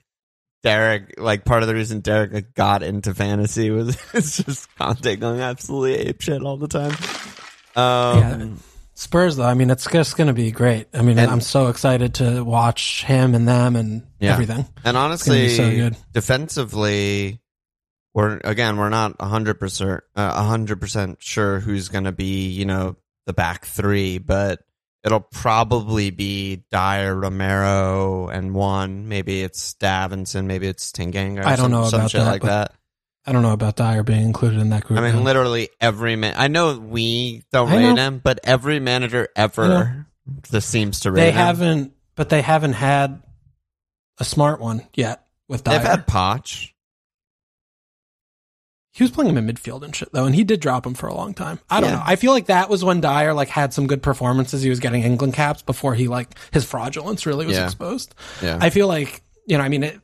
Derek, like part of the reason Derek got into fantasy was *laughs* it's just Conte going absolutely ape shit all the time. Um, Spurs though, I mean, it's just going to be great. I mean, And- I'm so excited to watch him and them and Yeah. everything. And honestly, so good. defensively, we're again we're not hundred percent hundred percent sure who's going to be you know the back three, but it'll probably be Dier, Romero, and one. Maybe it's Davinson, maybe it's Tanganga. I don't some, know some about shit that, like that. I don't know about Dier being included in that group. I mean, now. literally every man. I know we don't I rate know. him, but every manager ever just seems to rate they him. haven't, but they haven't had a smart one yet with Dier. They've had Poch. He was playing him in midfield and shit though, and he did drop him for a long time. I don't Yeah. know. I feel like that was when Dier like had some good performances. He was getting England caps before he like his fraudulence really was Yeah. exposed. Yeah, I feel like you know, I mean, it,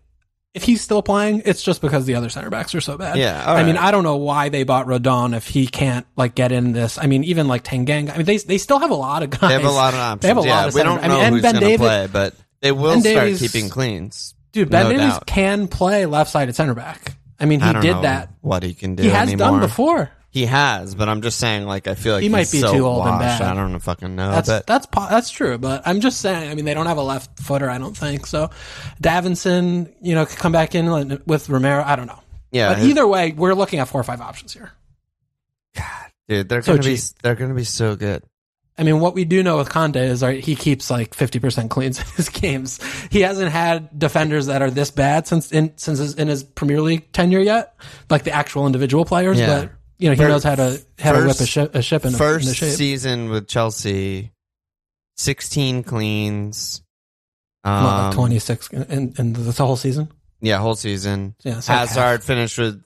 if he's still playing, it's just because the other center backs are so bad. Yeah, all I mean. I don't know why they bought Rodon if he can't like get in this. I mean, even like Tanganga. I mean, they they still have a lot of guys. They have a lot of options. They have a yeah, lot of we center- don't I know mean, and who's Ben going to play, but they will Ben start Davies- keeping cleans. Dude, Ben no Davies doubt. can play left sided center back. I mean, he I did that. What he can do? He has anymore. done before. He has, but I'm just saying. Like, I feel like He might he's be so too old and washed. bad. I don't know fucking know, That's but that's that's true, but I'm just saying. I mean, they don't have a left footer. I don't think so. Davinson, you know, could come back in with Romero. I don't know. yeah, but his- either way, we're looking at four or five options here. God, dude, they're so gonna be they're gonna be so good. I mean, what we do know with Conte is right, he keeps like 50% cleans *laughs* in his games. He hasn't had defenders that are this bad since in, since his, in his Premier League tenure yet, like the actual individual players. Yeah. But you know, he Fir- knows how to how to whip a first- ship, a ship in a, First into shape. season with Chelsea, 16 cleans. Um, like 26 in, in, in the whole season. Yeah, whole season. Yeah, like Hazard half. finished with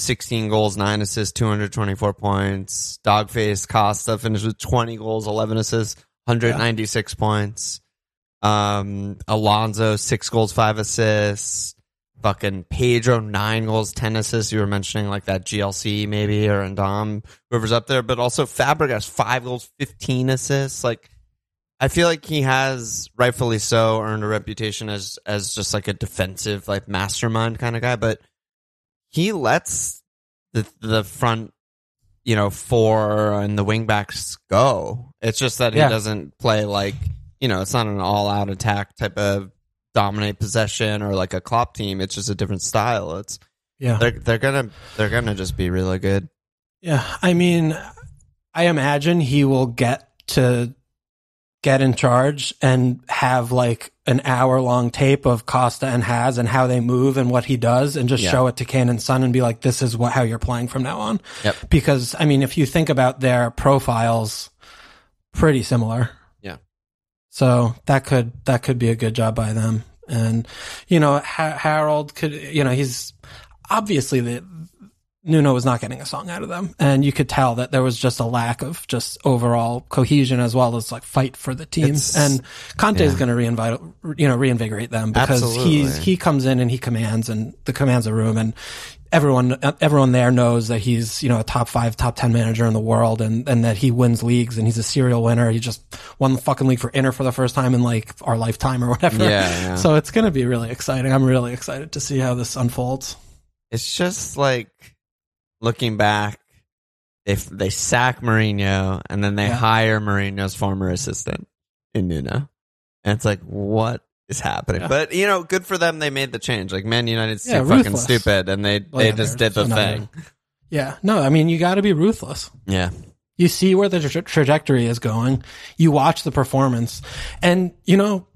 16 goals, 9 assists, 224 points. Dogface Costa finished with 20 goals, 11 assists, 196 points. Um, Alonso, 6 goals, 5 assists. Fucking Pedro, 9 goals, 10 assists. You were mentioning like that GLC maybe or Ndom, whoever's up there. But also Fabregas, 5 goals, 15 assists. Like, I feel like he has rightfully so earned a reputation as as just like a defensive like mastermind kind of guy, but he lets the the front you know four and the wingbacks go. It's just that he Yeah. doesn't play like you know it's not an all out attack type of dominate possession or like a Klopp team. It's just a different style. It's Yeah. they're they're gonna they're gonna just be really good. Yeah, I mean, I imagine he will get to get in charge and have like an hour long tape of Costa and Haz and how they move and what he does and just Yeah. show it to Kane and Son and be like, this is what, how you're playing from now on. Yep. Because, I mean, if you think about their profiles, pretty similar. Yeah. So that could, that could be a good job by them. And, you know, ha- Harold could, you know, he's obviously the, Nuno was not getting a song out of them, and you could tell that there was just a lack of just overall cohesion as well as like fight for the team. It's- and Conte is yeah. going to reinvite, you know, reinvigorate them because Absolutely. he's he comes in and he commands and the commands a room, and everyone everyone there knows that he's you know a top five, top ten manager in the world, and and that he wins leagues and he's a serial winner. He just won the fucking league for Inter for the first time in like our lifetime or whatever. Yeah, *laughs* yeah. So it's going to be really exciting. I'm really excited to see how this unfolds. It's just like looking back, if they sack Mourinho and then they Yeah. hire Mourinho's former assistant in Nuno, and it's like, what is happening? Yeah. But you know, good for them. They made the change. Like Man United's too Yeah, fucking stupid, and they Well, they just did the thing. Yeah, no, I mean you got to be ruthless. Yeah, You see where the tra- trajectory is going. You watch the performance, and you know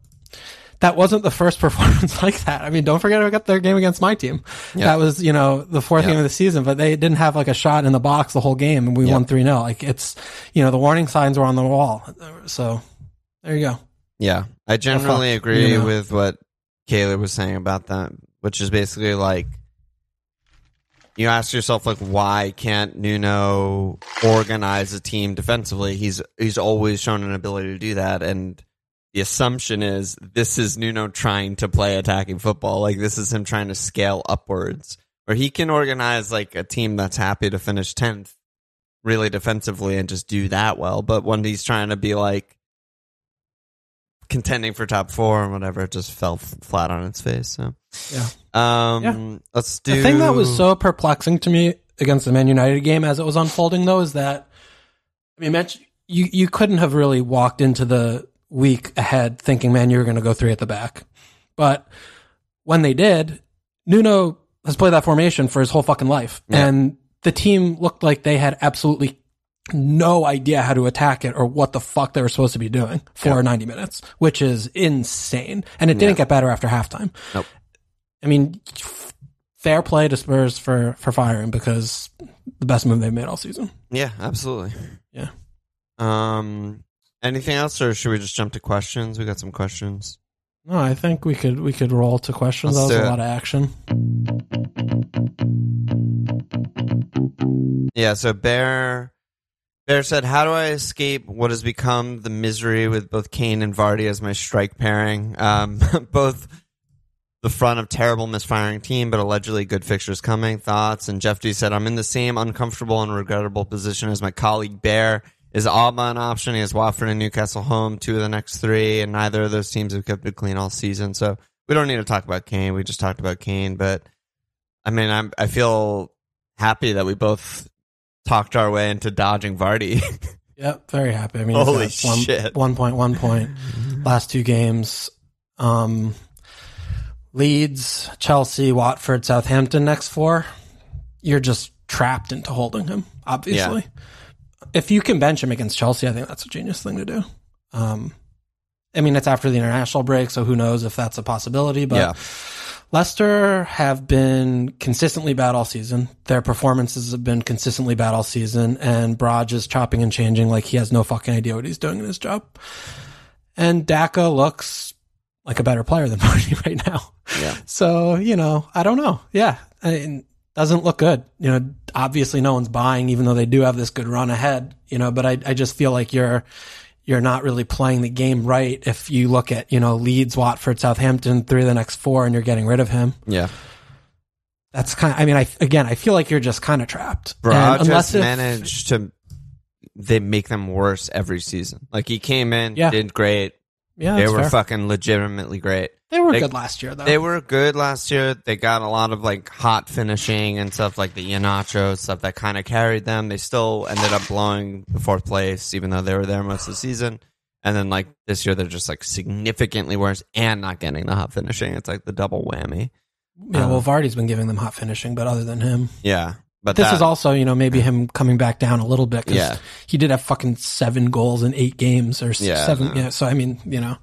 that wasn't the first *laughs* performance like that. I mean, don't forget about their game against my team. Yeah. That was you know the fourth Yeah. game of the season, but they didn't have like a shot in the box the whole game, and we Yeah. won three 0 Like it's you know the warning signs were on the wall. So there you go. yeah. I generally agree you know. with what Kayla was saying about that, which is basically like. You ask yourself like why can't Nuno organize a team defensively? He's he's always shown an ability to do that and the assumption is this is Nuno trying to play attacking football. Like this is him trying to scale upwards. Or he can organize like a team that's happy to finish 10th really defensively and just do that well. But when he's trying to be like contending for top four and whatever, it just fell f- flat on its face. So, Yeah. um, let's do The thing that was so perplexing to me against the Man United game as it was unfolding, though, is that I mean, Mitch, you you couldn't have really walked into the week ahead thinking, man, you were going to go three at the back. But when they did, Nuno has played that formation for his whole fucking life, Yeah. and the team looked like they had absolutely no idea how to attack it or what the fuck they were supposed to be doing for Yeah. 90 minutes, which is insane. And it didn't Yeah. get better after halftime. Nope. I mean, f- fair play to Spurs for for firing because the best move they've made all season. Yeah, absolutely. Yeah. Um, anything else, or should we just jump to questions? We got some questions. No, I think we could we could roll to questions. Let's that was a lot of action. Yeah. So Bear, Bear said, "How do I escape what has become the misery with both Kane and Vardy as my strike pairing? Um, *laughs* both the front of terrible misfiring team, but allegedly good fixtures coming. Thoughts? And Jeff D said, I'm in the same uncomfortable and regrettable position as my colleague Bear. Is Auba an option? He has Watford and Newcastle home, two of the next three, and neither of those teams have kept it clean all season. So we don't need to talk about Kane. We just talked about Kane, but I mean, I'm, I feel happy that we both talked our way into dodging Vardy. *laughs* Yep, very happy. I mean, Holy one, shit. one point, one point. Last two games, um, Leeds, Chelsea, Watford, Southampton. Next four, you're just trapped into holding him. Obviously, if you can bench him against Chelsea, I think that's a genius thing to do. Um, I mean, it's after the international break, so who knows if that's a possibility. But Yeah. Leicester have been consistently bad all season. Their performances have been consistently bad all season, and Braj is chopping and changing like he has no fucking idea what he's doing in his job. And Daka looks like a better player than *laughs* Vardy right now. Yeah. So, you know, I don't know. Yeah. I mean, doesn't look good. You know, obviously no one's buying, even though they do have this good run ahead, you know, but I, I just feel like you're, you're not really playing the game right if you look at, you know, Leeds, Watford, Southampton, three of the next four, and you're getting rid of him. Yeah. That's kind of, I mean, I, again, I feel like you're just kind of trapped. And just if- managed to they make them worse every season. Like he came in, Yeah. did great. Yeah, they were fair. fucking legitimately great. they were they- good last year, though. They were good last year. They got a lot of like hot finishing and stuff like the Iheanacho stuff that kind of carried them. They still ended up blowing the fourth place, even though they were there most of the season. And then like this year, they're just like significantly worse and not getting the hot finishing. It's like the double whammy. yeah, well, uh, Vardy's been giving them hot finishing, but other than him, Yeah, but this that- is also, you know, maybe him coming back down a little bit because Yeah. he did have fucking seven goals in eight games or Yeah, seven. no. Yeah. So, I mean, you know,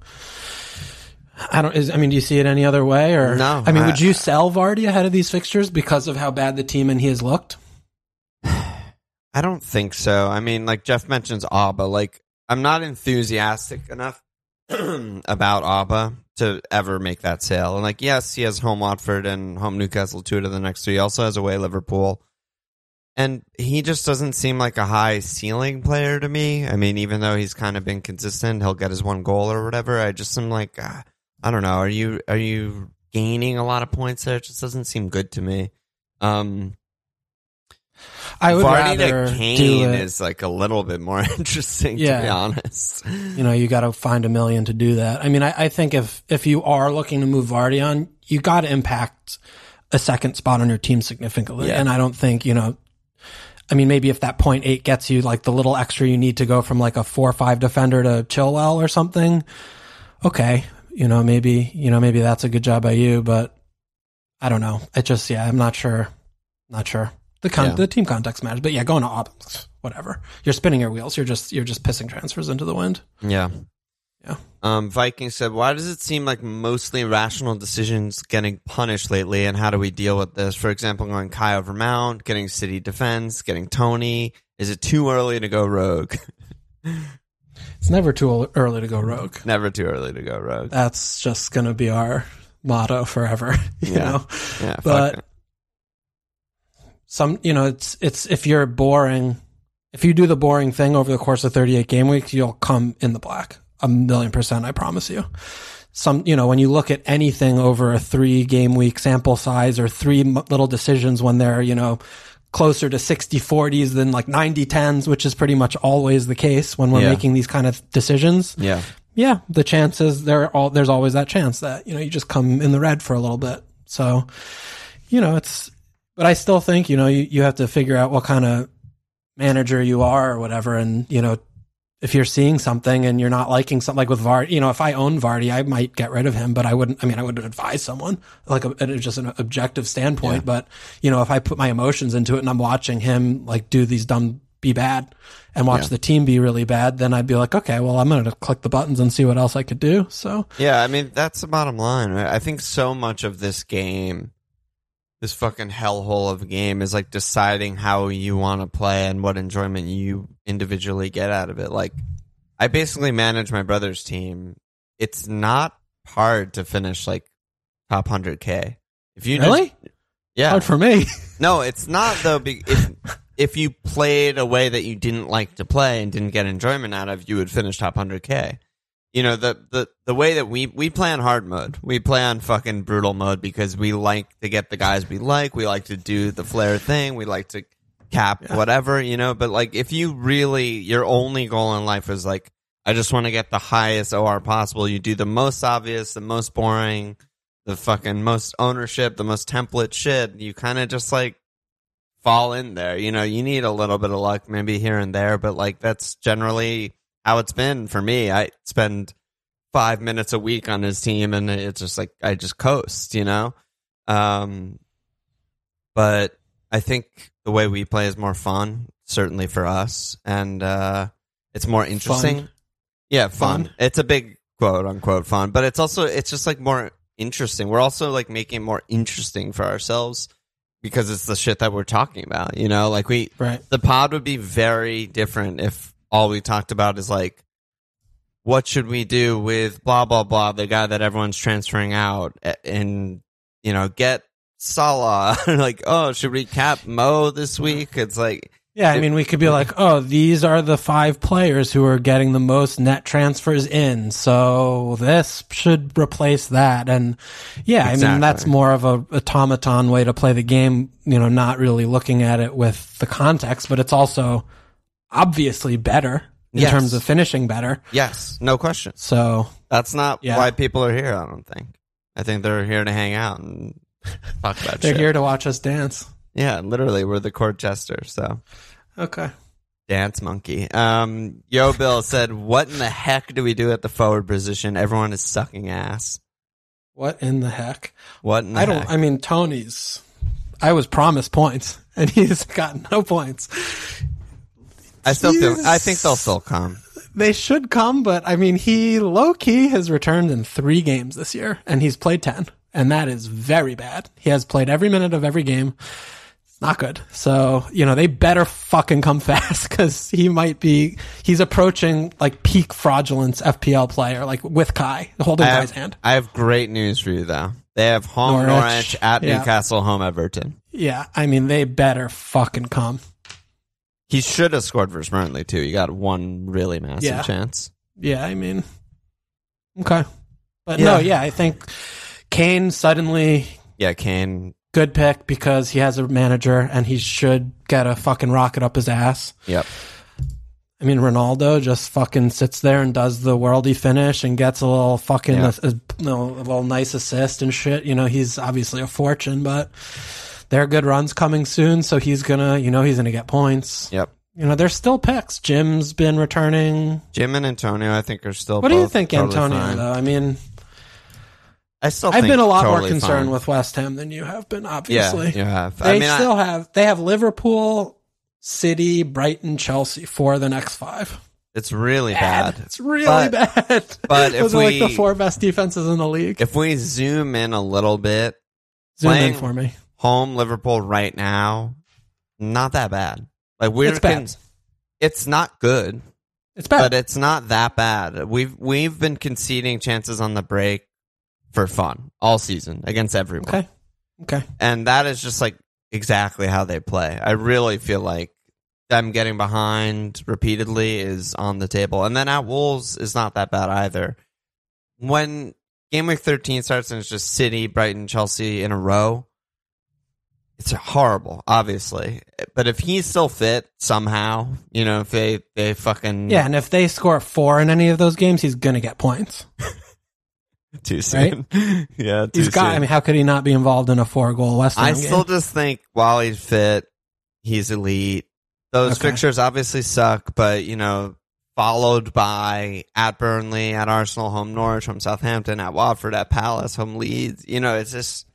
I don't, is, I mean, do you see it any other way or? No, I mean, I- would you sell Vardy ahead of these fixtures because of how bad the team and he has looked? *sighs* I don't think so. I mean, like Jeff mentions Auba. Like, I'm not enthusiastic enough *clears throat* about Auba to ever make that sale. And like, yes, he has home Watford and home Newcastle two to the next three. He also has away Liverpool. And he just doesn't seem like a high ceiling player to me. I mean, even though he's kind of been consistent, he'll get his one goal or whatever. I just am like, ah, I don't know. Are you are you gaining a lot of points there? It just doesn't seem good to me. Um, I would Vardy rather to Kane is like a little bit more *laughs* interesting, to Yeah. be honest. you know, you got to find a million to do that. I mean, I, I think if if you are looking to move Vardy on, you got to impact a second spot on your team significantly. Yeah. And I don't think you know. I mean, maybe if that point eight gets you like the little extra you need to go from like a four or five defender to Chilwell or something, okay, you know, maybe you know maybe that's a good job by you, but I don't know. It just yeah, I'm not sure, not sure. The con- Yeah. the team context matters, but yeah, going to op, whatever. You're spinning your wheels. You're just you're just pissing transfers into the wind. Yeah. Yeah. Um, Viking said, why does it seem like mostly rational decisions getting punished lately, and how do we deal with this? For example, going Kai over Mount, getting City defense, getting Toney. Is it too early to go rogue? *laughs* It's never too early to go rogue. Never too early to go rogue. That's just going to be our motto forever. *laughs* You Yeah. know, Yeah, but some, you know, it's, it's, if you're boring, if you do the boring thing over the course of 38 game weeks, you'll come in the black a million percent. I promise you. Some, you know, when you look at anything over a three game week sample size or three m- little decisions when they're, you know, closer to 60 40s than like 90 10s, which is pretty much always the case when we're Yeah. making these kind of decisions. Yeah. yeah, the chances there all there's always that chance that you know you just come in the red for a little bit. So, you know, it's but I still think you know you you have to figure out what kind of manager you are or whatever, and you know if you're seeing something and you're not liking something like with Vardy, you know, if I own Vardy, I might get rid of him, but I wouldn't. I mean, I wouldn't advise someone like a, just an objective standpoint. But you know, if I put my emotions into it and I'm watching him like do these dumb be bad and watch Yeah. the team be really bad, then I'd be like, okay, well, I'm going to click the buttons and see what else I could do. So Yeah, I mean that's the bottom line. Right? I think so much of this game, this fucking hellhole of a game, is like deciding how you want to play and what enjoyment you individually get out of it. Like, I basically manage my brother's team. It's not hard to finish like top hundred k. If you really just, yeah, hard for me. no, it's not though. be- If if you played a way that you didn't like to play and didn't get enjoyment out of, you would finish top hundred k. you know the the the way that we we play on hard mode, we play on fucking brutal mode because we like to get the guys we like. We like to do the flare thing. We like to cap whatever, you know. But like, if you really your only goal in life is like, I just want to get the highest OR possible. You do the most obvious, the most boring, the fucking most ownership, the most template shit. You kind of just like fall in there. You know, you need a little bit of luck maybe here and there, but like that's generally how it's been for me. I spend five minutes a week on his team and it's just like I just coast, you know? Um but I think the way we play is more fun, certainly for us. And uh it's more interesting. Fun. Yeah, fun. Fun. It's a big quote unquote fun, but it's also it's just like more interesting. We're also like making it more interesting for ourselves because it's the shit that we're talking about, you know? Like we Right. the pod would be very different if all we talked about is like what should we do with blah blah blah the guy that everyone's transferring out and you know get Salah. *laughs* Like oh should we cap Mo this week? It's like Yeah, I mean, we could be like, oh, these are the five players who are getting the most net transfers in, so this should replace that. And yeah, I mean, that's more of a automaton way to play the game, you know, not really looking at it with the context, but it's also obviously better in Yes. terms of finishing better. yes no question So that's not Yeah. why people are here I don't think I think they're here to hang out and *laughs* talk about they're shit here to watch us dance. yeah literally we're the court jester so Okay. Dance monkey. Um, Yo Bill said, "What in the heck do we do at the forward position? Everyone is sucking ass. What in the heck? What in the I don't, heck? I mean, Toney's, I was promised points *laughs* and he's gotten no points. I still feel. I think they'll still come. They should come, but I mean, he low key has returned in three games this year, and he's played 10, and that is very bad. He has played every minute of every game. It's not good. So, you know, they better fucking come *laughs* fast because he might be, he's approaching like peak fraudulence FPL player, like with Kai, holding I Kai's have, hand. I have great news for you though. They have home Norwich. Norwich, at Yeah. Newcastle, home Everton. Yeah. I mean, they better fucking come. He should have scored versus Burnley too. You got one really massive Yeah. chance. Yeah, I mean, okay. But no, yeah, I think Kane suddenly Yeah, Kane. good pick because he has a manager and he should get a fucking rocket up his ass. Yep. I mean, Ronaldo just fucking sits there and does the worldy finish and gets a little fucking, Yeah. a, you know, a little nice assist and shit. You know, he's obviously a fortune, but there are good runs coming soon. So he's gonna, you know, he's gonna get points. Yep. You know, there's still picks. Jim's been returning. Jim and Antonio, I think, are still. What do you think, totally Antonio, fine. though? I mean, I still. I've been a lot totally more concerned fine. with West Ham than you have been, Yeah, obviously. you have. They I mean, I- still have they have Liverpool, City, Brighton, Chelsea for the next five. it's really bad. It's really But- bad. but if Those are like the four best defenses in the league. If we zoom in a little bit, Zoom playing- in for me. Home Liverpool right now, not that bad. Like we're It's bad. con- it's not good, It's bad. but it's not that bad. We've we've been conceding chances on the break for fun all season against everyone, okay. Okay. and that is just like exactly how they play. I really feel like them getting behind repeatedly is on the table, and then at Wolves is not that bad either. When game week thirteen starts and it's just City, Brighton, Chelsea in a row, it's horrible, obviously. But if he's still fit somehow, you know, if they they fucking Yeah, and if they score four in any of those games, he's gonna get points. *laughs* too soon, *laughs* yeah, too He's got. soon. I mean, how could he not be involved in a four-goal West Ham I game? still just think while he's fit, he's elite. Those Okay. fixtures obviously suck, but you know, followed by at Burnley, at Arsenal, home Norwich, home Southampton, at Watford, at Palace, home Leeds. You know, it's just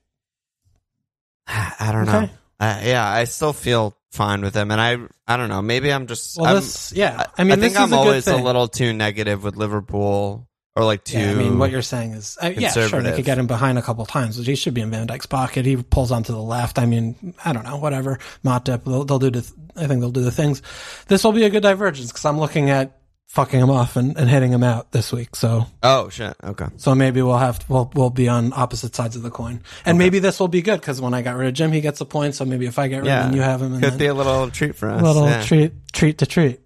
*sighs* I don't know. Okay. Uh, yeah, I still feel fine with him, and I I don't know. Maybe I'm just well, I'm, this. Yeah, I mean, think this I'm a always a little too negative with Liverpool, or like too. Yeah, I mean, what you're saying is, uh, yeah, sure, they could get him behind a couple times, he should be in Van Dijk's pocket. He pulls onto the left. I mean, I don't know, whatever. Matip, they'll, they'll do. The, I think they'll do the things. This will be a good divergence because I'm looking at fucking him off and, and hitting him out this week. So, oh shit. Okay. so maybe we'll have we'll we'll be on opposite sides of the coin, and maybe this will be good because when I got rid of Jim, he gets a point. So maybe if I get rid Yeah, of him, you have him, and Could be a little treat for us. a little yeah. treat treat to treat.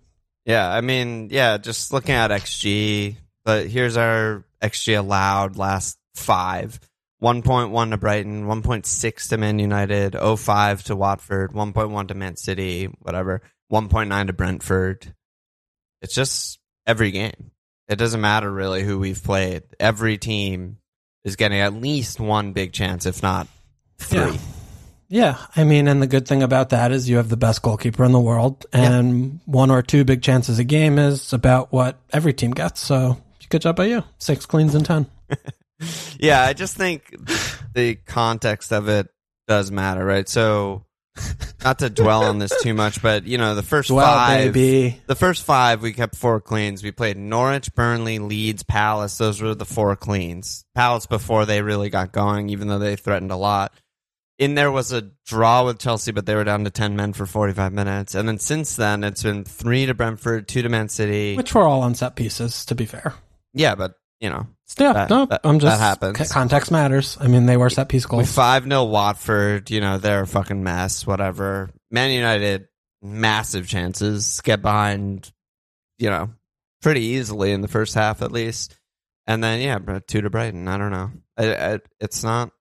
Yeah, I mean, yeah, just looking at XG, but here's our XG allowed last five. 1.1 to Brighton, 1.6 to Man United, 0.5 to Watford, 1.1 to Man City, whatever, 1.9 to Brentford. It's just every game. It doesn't matter really who we've played. Every team is getting at least one big chance, if not three. Yeah. Yeah, I mean, and the good thing about that is you have the best goalkeeper in the world, and one or two big chances a game is about what every team gets. So, good job by you. Six cleans in ten. *laughs* yeah, I just think the context of it does matter, right? So, *laughs* not to dwell on this too much, but you know, the first Dwell, five, baby. the first five, we kept four cleans. We played Norwich, Burnley, Leeds, Palace. Those were the four cleans. Palace before they really got going, even though they threatened a lot. In there was a draw with Chelsea, but they were down to ten men for forty-five minutes, and then since then it's been three to Brentford, two to Man City. Which were all on set pieces, to be fair. yeah, but you know, Yeah, That- no, that- I'm just that happens. context matters. I mean, they were set piece goals. five 0 Watford. You know they're a fucking mess. Whatever. Man United, massive chances get behind. You know, pretty easily in the first half at least, and then yeah, two to Brighton. I don't know. I, I, it's not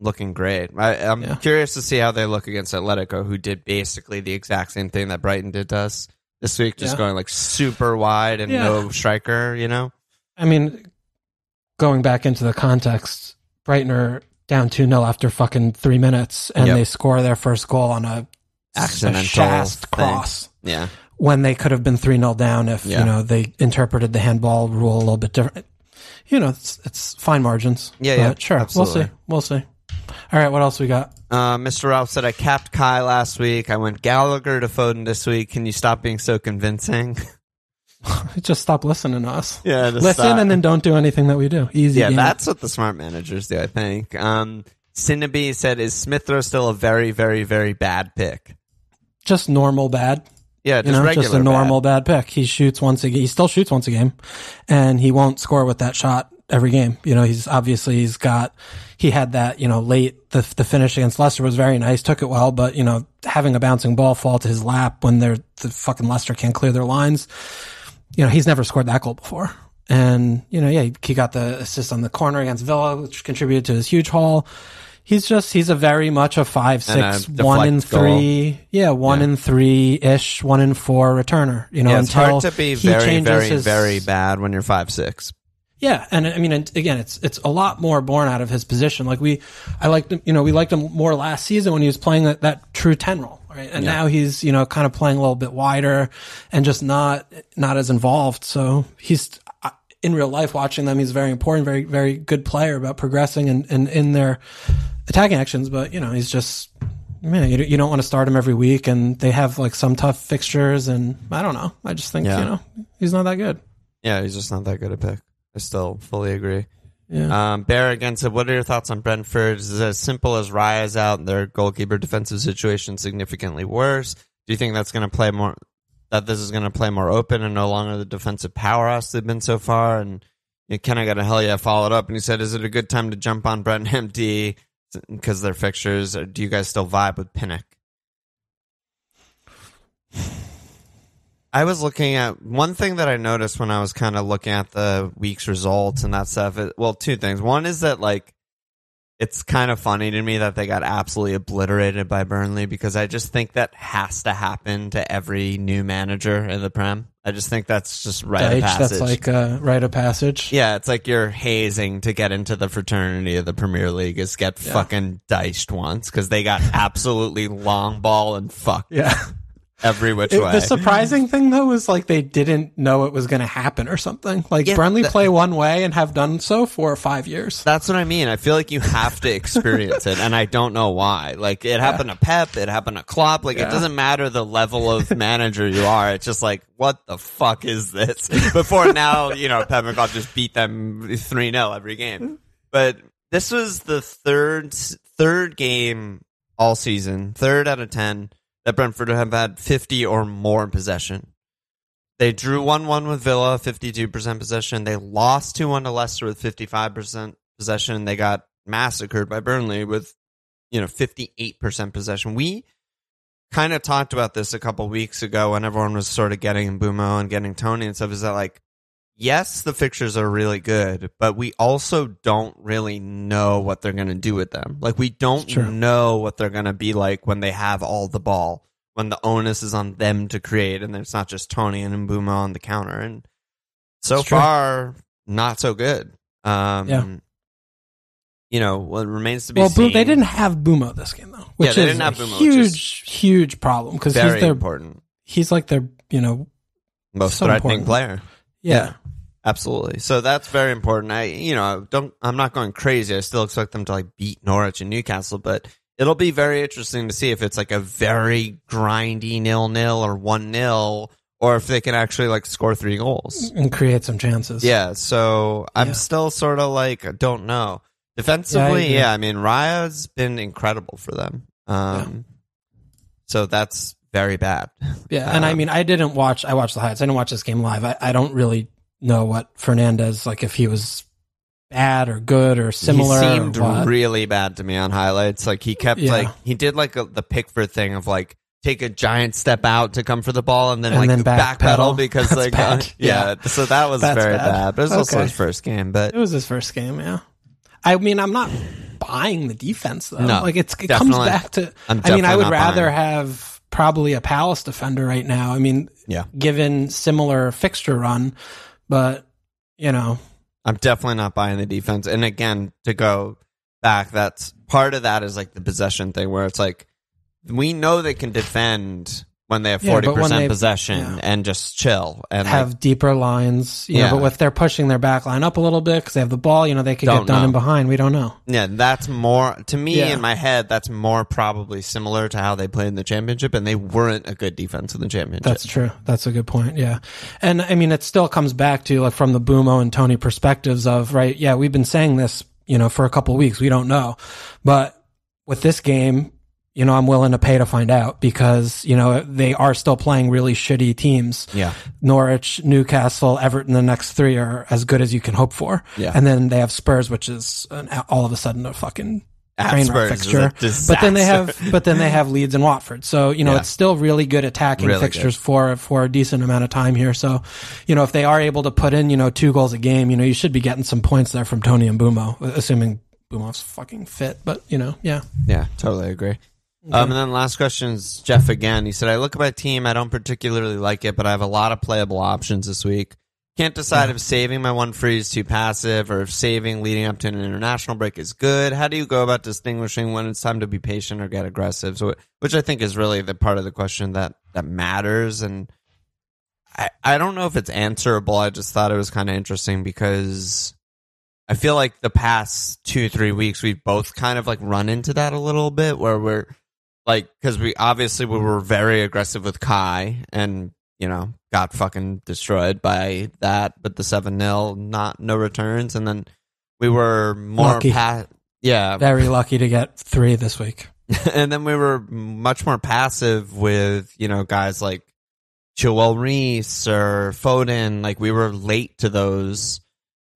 looking great. I, I'm Yeah. curious to see how they look against Atletico, who did basically the exact same thing that Brighton did to us this week, just Yeah. going like super wide and Yeah. no striker. You know. I mean, going back into the context, Brighton down 2 0 after fucking three minutes, and Yep. they score their first goal on a, Accidental a shast cross Yeah. when they could have been 3 0 down if, Yeah. you know, they interpreted the handball rule a little bit different. You know, it's, it's fine margins. Yeah, yeah, Sure. absolutely. We'll see. We'll see. All right. What else we got? Uh, Mr. Ralph said, I capped Kai last week. I went Gallagher to Foden this week. Can you stop being so convincing? *laughs* *laughs* Just stop listening to us. yeah, Listen stop. and then don't do anything that we do. Easy. Yeah, game. that's what the smart managers do, I think. Um, Cinnabee said, Is Smith Rowe still a very, very, very bad pick? just normal bad. Yeah, you just know, regular. just a normal bad. pick. He shoots once a game. He still shoots once a game, and he won't score with that shot every game. You know, he's obviously he's got he had that you know late the the finish against Leicester was very nice, took it well, but you know having a bouncing ball fall to his lap when they're the fucking Leicester can't clear their lines. You know, he's never scored that goal before. And, you know, yeah, he, got the assist on the corner against Villa, which contributed to his huge haul. He's just, he's a very much a five, And a one in deflect goal. three, yeah, one Yeah. in three ish, one in four returner. You know, Yeah, it's until hard to be he very, very, his- very bad when you're five six. yeah, and I mean, and again, it's it's a lot more born out of his position. Like we, I liked him, you know, we liked him more last season when he was playing that, that true ten role, right? And now he's you know kind of playing a little bit wider and just not not as involved. So he's in real life watching them. He's very important, very very good player about progressing and and in their attacking actions. But you know, he's just. Man, you, you don't want to start him every week, and they have like some tough fixtures, and I don't know. I just think Yeah. you know he's not that good. Yeah, he's just not that good a pick. I still fully agree. Yeah. Um, Bear again said, "What are your thoughts on Brentford? Is it as simple as Raya's out and their goalkeeper defensive situation significantly worse? Do you think that's going to play more? That this is going to play more open and no longer the defensive powerhouse they've been so far?" And you Ken, I got a hell yeah followed up, and he said, "Is it a good time to jump on Brent MD because their fixtures? Or do you guys still vibe with Pinnock?" I was looking at one thing that I noticed when I was kind of looking at the week's results and that stuff. It, well, two things. One is that like it's kind of funny to me that they got absolutely obliterated by Burnley because I just think that has to happen to every new manager in the Prem. I just think that's just right of passage. that's like a rite of passage. yeah, it's like you're hazing to get into the fraternity of the Premier League is get Yeah. fucking diced once because they got *laughs* absolutely long ball and fucked Yeah. Every which It- way. the surprising *laughs* thing though is like they didn't know it was going to happen or something. Like Yeah, Burnley that- play one way and have done so for five years. That's what I mean. I feel like you have to experience it, and I don't know why. Like it happened to Pep, it happened to Klopp. Like Yeah. it doesn't matter the level of *laughs* manager you are. It's just like, what the fuck is this? *laughs* Before now, you know, Pep and Klopp just beat them three 0 every game. But this was the third third game all season, third out of ten that Brentford have had fifty or more in possession. They drew 1 1 with Villa, 52% possession. They lost 2 1 to Leicester with 55% possession. They got massacred by Burnley with, you know, 58% possession. We kind of talked about this a couple weeks ago when everyone was sort of getting Mbeumo and getting Toney and stuff. Is that like, yes, the fixtures are really good, but we also don't really know what they're going to do with them. Like we don't know what they're going to be like when they have all the ball, when the onus is on them to create, and it's not just Toney and Mbeumo on the counter. And so far, not so good. Um, Yeah. You know, what remains to be Well, seen. Bo- they didn't have Mbeumo this game though, which they is didn't have a Mbeumo, huge, huge problem because he's their important, he's like their you know most threatening important. player. yeah. Absolutely. So that's very important. I, you know, don't, I'm not going crazy. I still expect them to like beat Norwich and Newcastle, but it'll be very interesting to see if it's like a very grindy nil nil or one nil, or if they can actually like score three goals. and create some chances. Yeah. So I'm Yeah. still sort of like, I don't know. Yeah, I Defensively, yeah, I mean, Raya's been incredible for them. Um, so that's very bad. Yeah, and I Um, mean, I didn't watch. I watched the highlights. I didn't watch this game live. I, I don't really know what Fernandez like if he was bad or good or similar. He seemed really bad to me on highlights. Like he kept Yeah. like he did like a, the Pickford thing of like take a giant step out to come for the ball and then And like then backpedal backpedal. because *laughs* That's like uh, yeah. So that was That's very bad. bad. But it was also his first game. But It was his first game. Yeah, I mean, I'm not buying the defense though. No, like it's it comes back to. I'm mean, I would rather buying. have probably a Palace defender right now. I mean, yeah, given similar fixture run, but you know, I'm definitely not buying the defense. And again, to go back, that's part of that is like the possession thing where it's like we know they can defend when they have Yeah, forty but when percent they- possession yeah. and just chill and have like, deeper lines. You Yeah. know, but if they're pushing their back line up a little bit because they have the ball, you know, they could Don't get done know. in behind. We don't know. Yeah, that's more to me Yeah. in my head. That's more probably similar to how they played in the championship, and they weren't a good defense in the championship. That's true. That's a good point. Yeah. And I mean, it still comes back to like from the Mbeumo and Toney perspectives of, right. Yeah. We've been saying this, you know, for a couple of weeks. We don't know, but with this game, you know, I'm willing to pay to find out because, you know, they are still playing really shitty teams. yeah, Norwich, Newcastle, Everton, the next three are as good as you can hope for. Yeah. And then they have Spurs, which is an, all of a sudden a fucking At train wreck fixture. But then they have, but then they have Leeds and Watford. So, you know, Yeah. it's still really good attacking Really fixtures for, for a decent amount of time here. So, you know, if they are able to put in, you know, two goals a game, you know, you should be getting some points there from Toney and Mbeumo, assuming Mbeumo's fucking fit. But, you know, yeah. yeah, totally agree. Um, and then last question is Jeff again. He said, "I look at my team. I don't particularly like it, but I have a lot of playable options this week. Can't decide if saving my one free is too passive or if saving leading up to an international break is good. How do you go about distinguishing when it's time to be patient or get aggressive? So, which I think is really the part of the question that that matters. And I I don't know if it's answerable. I just thought it was kind of interesting because I feel like the past two three weeks we've both kind of like run into that a little bit where we're like because we obviously we were very aggressive with Kai and you know got fucking destroyed by that, but the seven 0 not no returns, and then we were more Lucky. pa- yeah, *laughs* Very lucky to get three this week. and then we were much more passive with you know guys like Joel Reece or Foden. Like we were late to those,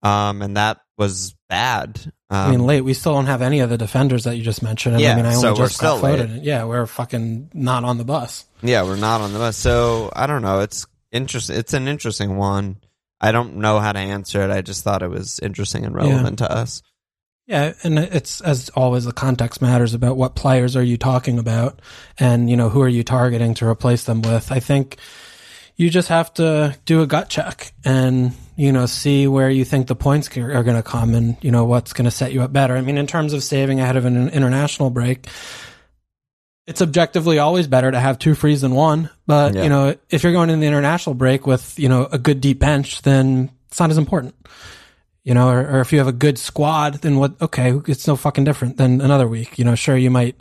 um, and that was bad. Um, I mean, late. We still don't have any of the defenders that you just mentioned. And Yeah, I mean, I only so we're just got still late. Yeah, we're fucking not on the bus. Yeah, we're not on the bus. So I don't know. It's interesting. It's an interesting one. I don't know how to answer it. I just thought it was interesting and relevant to us. Yeah, and it's as always the context matters about what players are you talking about and you know who are you targeting to replace them with. I think you just have to do a gut check and you know see where you think the points are going to come and you know what's going to set you up better. I mean in terms of saving ahead of an international break it's objectively always better to have two frees than one, but Yeah. you know if you're going in the international break with you know a good deep bench then it's not as important you know, or, or if you have a good squad, then what? Okay, it's no fucking different than another week. You know, sure you might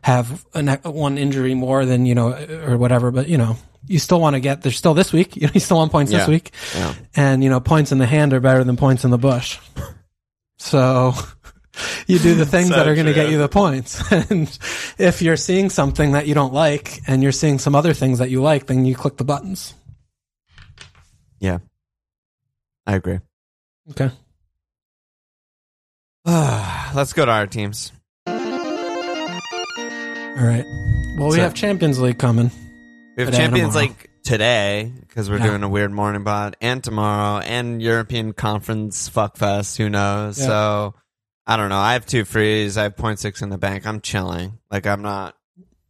have an, one injury more than you know, or whatever, but you know, you still want to get. There's still this week. *laughs* You know, you still want points this week, Yeah. and you know, points in the hand are better than points in the bush. So. *laughs* You do the things So that are going to get you the points. *laughs* And if you're seeing something that you don't like and you're seeing some other things that you like, then you click the buttons. Yeah. I agree. Okay. *sighs* Let's go to our teams. All right. Well, we So- have Champions League coming. We have Champions tomorrow. League today because we're Yeah. doing a weird morning pod, and tomorrow, and European Conference fuckfest. Who knows? Yeah. So I don't know. I have two frees. I have 0.6 in the bank. I'm chilling. Like I'm not.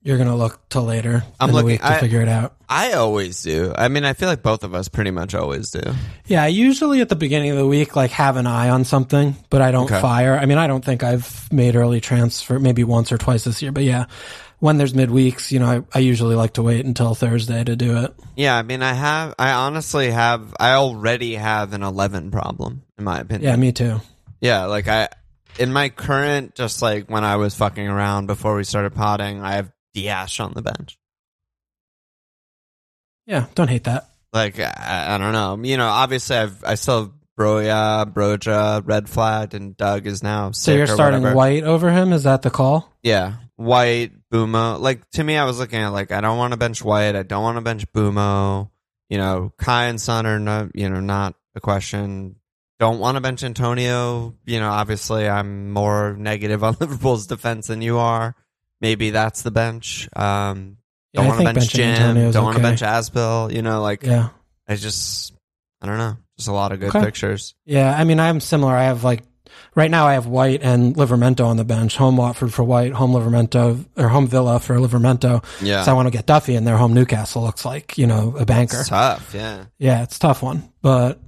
You're gonna look till later I'm looking- to I- figure it out. I always do. I mean, I feel like both of us pretty much always do. Yeah, I usually at the beginning of the week like have an eye on something, but I don't Okay. fire. I mean, I don't think I've made early transfer maybe once or twice this year, but yeah, when there's midweeks, you know, I, I usually like to wait until Thursday to do it. Yeah, I mean, I have. I honestly have. I already have an 11 problem, in my opinion. Yeah, me too. Yeah, like I, in my current, just like when I was fucking around before we started potting, I have Dias on the bench. Yeah, don't hate that. Like I, I don't know, you know. Obviously, I've I still have Broya, Broja, red Flag, and Doug is now. So you're starting whatever. White over him? Is that the call? Yeah, White, Mbeumo. Like to me, I was looking at like I don't want to bench White. I don't want to bench Mbeumo. You know, Kai and Son are no, you know, not a question. Don't want to bench Antonio. You know, obviously, I'm more negative *laughs* on Liverpool's defense than you are. Maybe that's the bench. Um, don't I want to bench Jim. Antonio's Don't want to bench Azpi. You know, like Yeah. I just, I don't know, just a lot of good Okay. pictures. Yeah, I mean, I'm similar. I have like right now I have White and Livramento on the bench. Home Watford for White, home Livramento or home Villa for Livramento. Yeah, So I want to get Duffy in there. Home Newcastle looks like you know a banker. it's tough. Yeah, Yeah, it's a tough one, but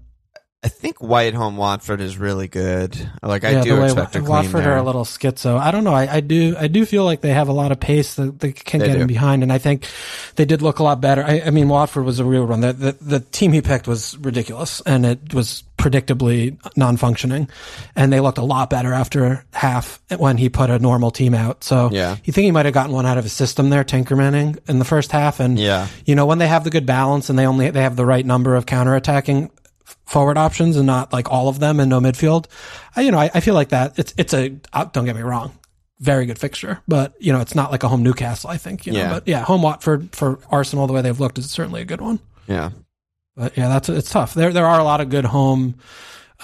I think White home Watford is really good. Like I do expect a clean Watford there. are a little schizo. I don't know. I, I do. I do feel like they have a lot of pace that they can They get do. in behind, and I think they did look a lot better. I, I mean, Watford was a real run. The, the the team he picked was ridiculous, and it was predictably non-functioning, and they looked a lot better after half when he put a normal team out. So Yeah. you think he might have gotten one out of his system there, Tinkermanning in the first half, and Yeah. you know when they have the good balance and they only they have the right number of counterattacking forward options and not like all of them and no midfield. I, you know, I, I feel like that it's it's a uh, don't get me wrong, very good fixture, but you know it's not like a home Newcastle. I think you know, Yeah. but yeah, home Watford for Arsenal the way they've looked is certainly a good one. Yeah. But yeah, that's it's tough. There there are a lot of good home.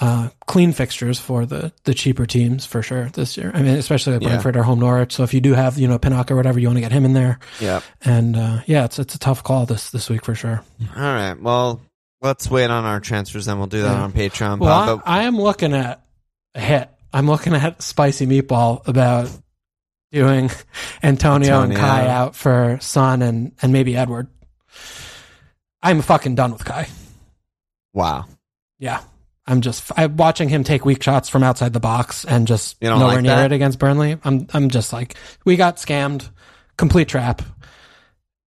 Uh, clean fixtures for the the cheaper teams for sure this year. I mean, especially Yeah. Brentford or home Norwich. So if you do have you know Pinnock or whatever, you want to get him in there. Yeah. And uh, yeah, it's it's a tough call this this week for sure. All right. Well, let's wait on our transfers, then we'll do that Yeah. on Patreon. Well, Bob, I, I am looking at a hit. I'm looking at spicy meatball about doing *laughs* Antonio, and Kai out for Son and and maybe Edouard. I'm fucking done with Kai. wow. Yeah. I'm just I'm watching him take weak shots from outside the box and just nowhere like near that? it against Burnley. I'm I'm just like we got scammed, complete trap,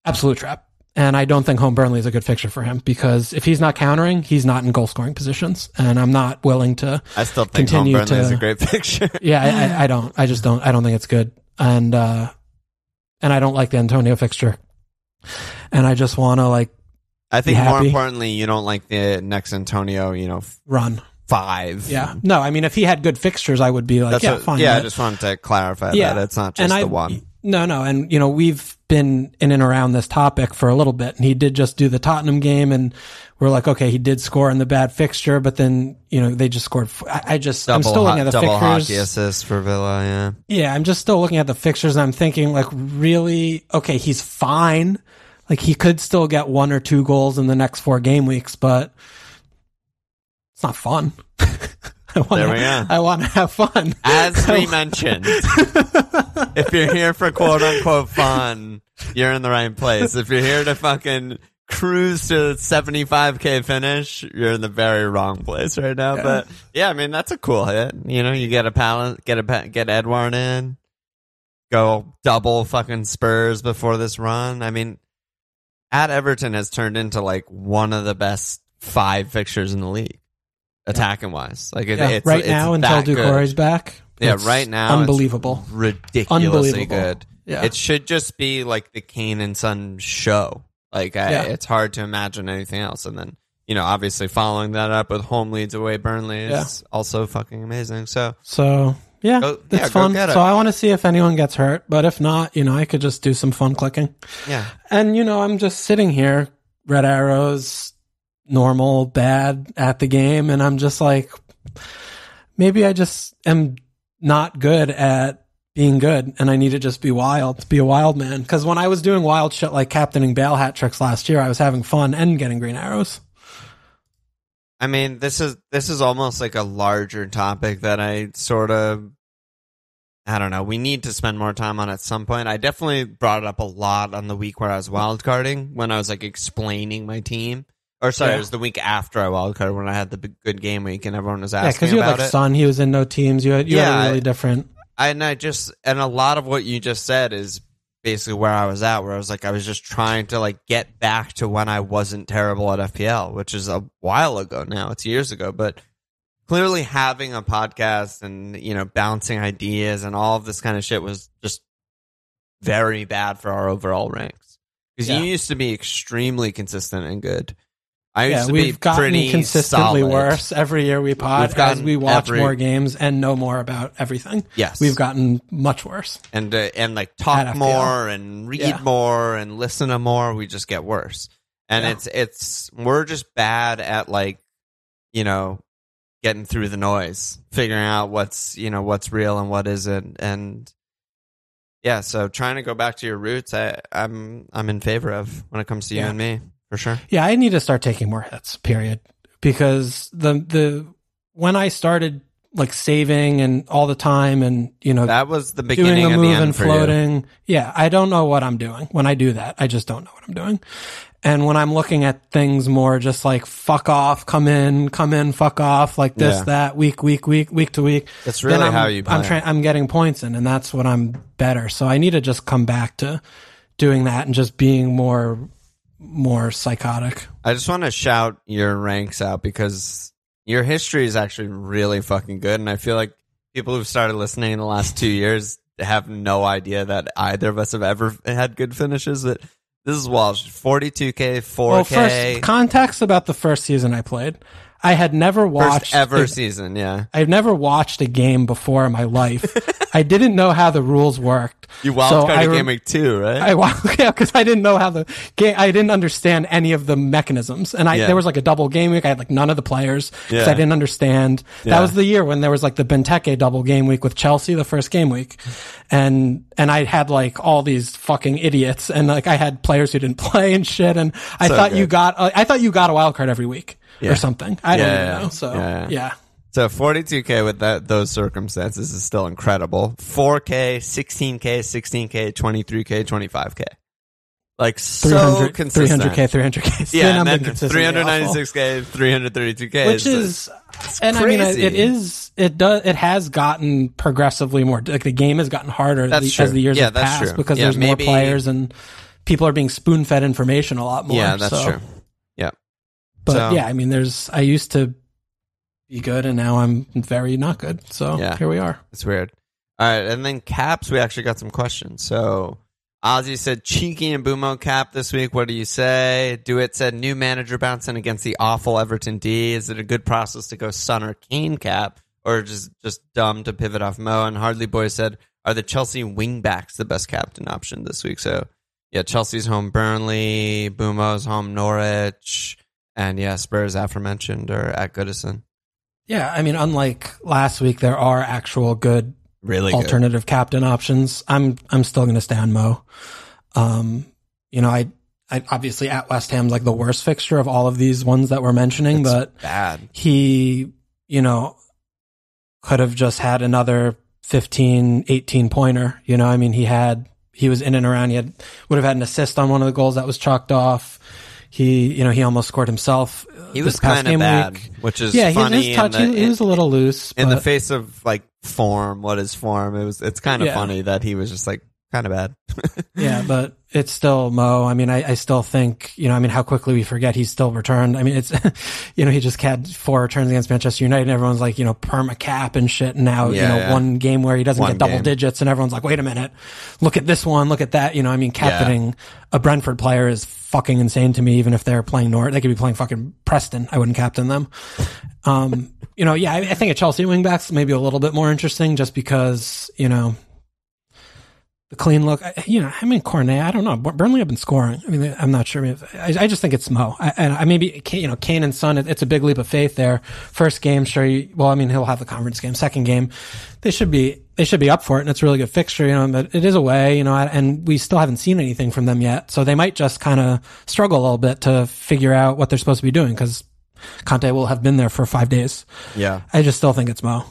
absolute trap. And I don't think home Burnley is a good fixture for him because if he's not countering, he's not in goal scoring positions, and I'm not willing to I still think Continue Home Burnley is to- a great *laughs* picture. yeah, I, I, I don't. I just don't. I don't think it's good, and uh, and I don't like the Antonio fixture, and I just want to like I think more importantly, you don't like the next Antonio, you know, f- run. five. Yeah, no, I mean if he had good fixtures, I would be like, That's yeah, what- fine. yeah, I just wanted to clarify Yeah. that. It's not just and I the one. No, no, and you know we've been in and around this topic for a little bit, and he did just do the Tottenham game, and we're like, okay, he did score in the bad fixture, but then you know they just scored. f- I, I just I'm Double, still ho- looking at the double fixtures. hockey assist for Villa, yeah. Yeah, I'm just still looking at the fixtures and I'm thinking like really okay, he's fine. Like he could still get one or two goals in the next four game weeks, but it's not fun. *laughs* I wanna, There we go. I want to have fun. As we *laughs* mentioned, *laughs* if you're here for quote unquote fun, you're in the right place. If you're here to fucking cruise to 75k finish, you're in the very wrong place right now. But yeah, I mean that's a cool hit. You know, you get a pallet, get a get Edouard in, go double fucking Spurs before this run. I mean, at Everton has turned into like one of the best five fixtures in the league, attacking wise. Like it, Yeah, it's right it's now until. Doucouré's back. Yeah, it's right now, it's unbelievable. ridiculously Unbelievable. good. Yeah. It should just be like the Kane and Son show. Like, I, Yeah. it's hard to imagine anything else. And then, you know, obviously following that up with home Leeds away Burnley is also fucking amazing. So, So yeah, Go- it's yeah, go fun. get it. So I want to see if anyone gets hurt, but if not, you know, I could just do some fun clicking. yeah, And you know, I'm just sitting here, red arrows, normal, bad at the game, and I'm just like, maybe I just am not good at being good and I need to just be wild, be a wild man. Cause when I was doing wild shit like captaining Bale hat tricks last year, I was having fun and getting green arrows. I mean, this is this is almost like a larger topic that I sort of I don't know. We need to spend more time on at some point. I definitely brought it up a lot on the week where I was wildcarding when I was like explaining my team. Or sorry, Yeah. it was the week after I wildcarded when I had the big- good game week and everyone was asking. Yeah, because you had like it. Son, he was in no teams. You had you had Yeah, a really I- different. and I just and a lot of what you just said is basically where I was at, where I was like, I was just trying to like get back to when I wasn't terrible at FPL, which is a while ago now. It's years ago, but clearly having a podcast and you know bouncing ideas and all of this kind of shit was just very bad for our overall ranks because Yeah. you used to be extremely consistent and good. I used Yeah, to we've be gotten pretty consistently solid. worse every year we pod as we watch every- more games and know more about everything. Yes, We've gotten much worse. and uh, and like talk more and read Yeah. more and listen to more we just get worse and Yeah. it's it's we're just bad at like you know getting through the noise figuring out what's you know what's real and what isn't and yeah so trying to go back to your roots i i'm i'm in favor of when it comes to you and me for sure Yeah, I need to start taking more hits, period. Because the the when I started like saving and all the time and you know that was the doing beginning a of move the end and for you. floating. Yeah, I don't know what I'm doing. When I do that, I just don't know what I'm doing. And when I'm looking at things more just like fuck off, come in, come in, fuck off, like this, Yeah. that, week, week, week, week to week. That's really I'm, how you I'm trying. I'm getting points in, and that's what I'm better. So I need to just come back to doing that and just being more, more psychotic. I just want to shout your ranks out because your history is actually really fucking good, and I feel like people who've started listening in the last two years have no idea that either of us have ever had good finishes. But this is Walsh, forty-two k, four Well, k, first context about the first season I played. I had never watched first ever a- season. Yeah, I've never watched a game before in my life. *laughs* I didn't know how the rules worked. you So wildcarded I game week two, right? I *laughs* yeah, because I didn't know how the game. I didn't understand any of the mechanisms, and I Yeah. there was like a double game week. I had like none of the players because Yeah. I didn't understand. Yeah. That was the year when there was like the Benteke double game week with Chelsea, the first game week, and and I had like all these fucking idiots, and like I had players who didn't *laughs* play and shit, and I So thought you got uh, I thought you got a wild card every week Yeah. or something. I don't Yeah, even know. So yeah. So 42k with that those circumstances is still incredible. 4k, 16k, 16k, 23k, 25k. Like so 300, consistent. 300k, 300k. *laughs* Yeah, and then three hundred ninety six k, 332k, which is and I mean it is it does it has gotten progressively more like the game has gotten harder true. as the years Yeah, have that's passed true. because Yeah, there's maybe- more players and people are being spoon fed information a lot more. yeah, that's so- true. But So- yeah, I mean, there's I used to be good and now I'm very not good. So Yeah. here we are. it's weird. All right, and then caps, we actually got some questions. So Ozzy said cheeky and Mbeumo cap this week. What do you say? Dewitt said new manager bouncing against the awful Everton D. Is it a good process to go Son or Kane cap, or just just dumb to pivot off Mo? And Hardly Boy said, are the Chelsea wingbacks the best captain option this week? So yeah, Chelsea's home Burnley, Mbeumo's home Norwich, and yeah, Spurs aforementioned are at Goodison. Yeah, I mean, unlike last week, there are actual good Really good. alternative captain options. I'm I'm still going to stay on Mo. Um, you know, I I obviously at West Ham's like the worst fixture of all of these ones that we're mentioning, It's but bad. he, you know, could have just had another 15, 18 pointer. You know, I mean, he had, he was in and around. He had, would have had an assist on one of the goals that was chalked off. He, you know, he almost scored himself. uh, He was kind of bad, week. which is Yeah, funny his touch, in, the, he, he was a little loose. in the face of like form. What is form? It was. It's kind of Yeah. funny that he was just like kind of bad. *laughs* yeah, but it's still Mo. I mean, I, I still think, you know, I mean, how quickly we forget he's still returned. I mean, it's, *laughs* you know, he just had four returns against Manchester United and everyone's like, you know, perma cap and shit. And now, you know, yeah. one game where he doesn't One get double game. digits and everyone's like, wait a minute, look at this one, look at that. You know, I mean, captaining a Brentford player is fucking insane to me, even if they're playing North. They could be playing fucking Preston. I wouldn't captain them. Um, you know, yeah, I, I think a Chelsea wingbacks maybe a little bit more interesting just because, you know, the clean look. I, you know, I mean, Cornet. I don't know. Burnley have been scoring. I mean, I'm not sure. I, mean, I, I just think it's Mo. And I maybe you know Kane and Son. It, it's a big leap of faith there. First game, sure. You, well, I mean, he'll have the conference game. Second game, they should be they should be up for it, and it's a really good fixture. You know, but it is away. You know, and we still haven't seen anything from them yet. So they might just kind of struggle a little bit to figure out what they're supposed to be doing because Conte will have been there for five days. Yeah. I just still think it's Mo.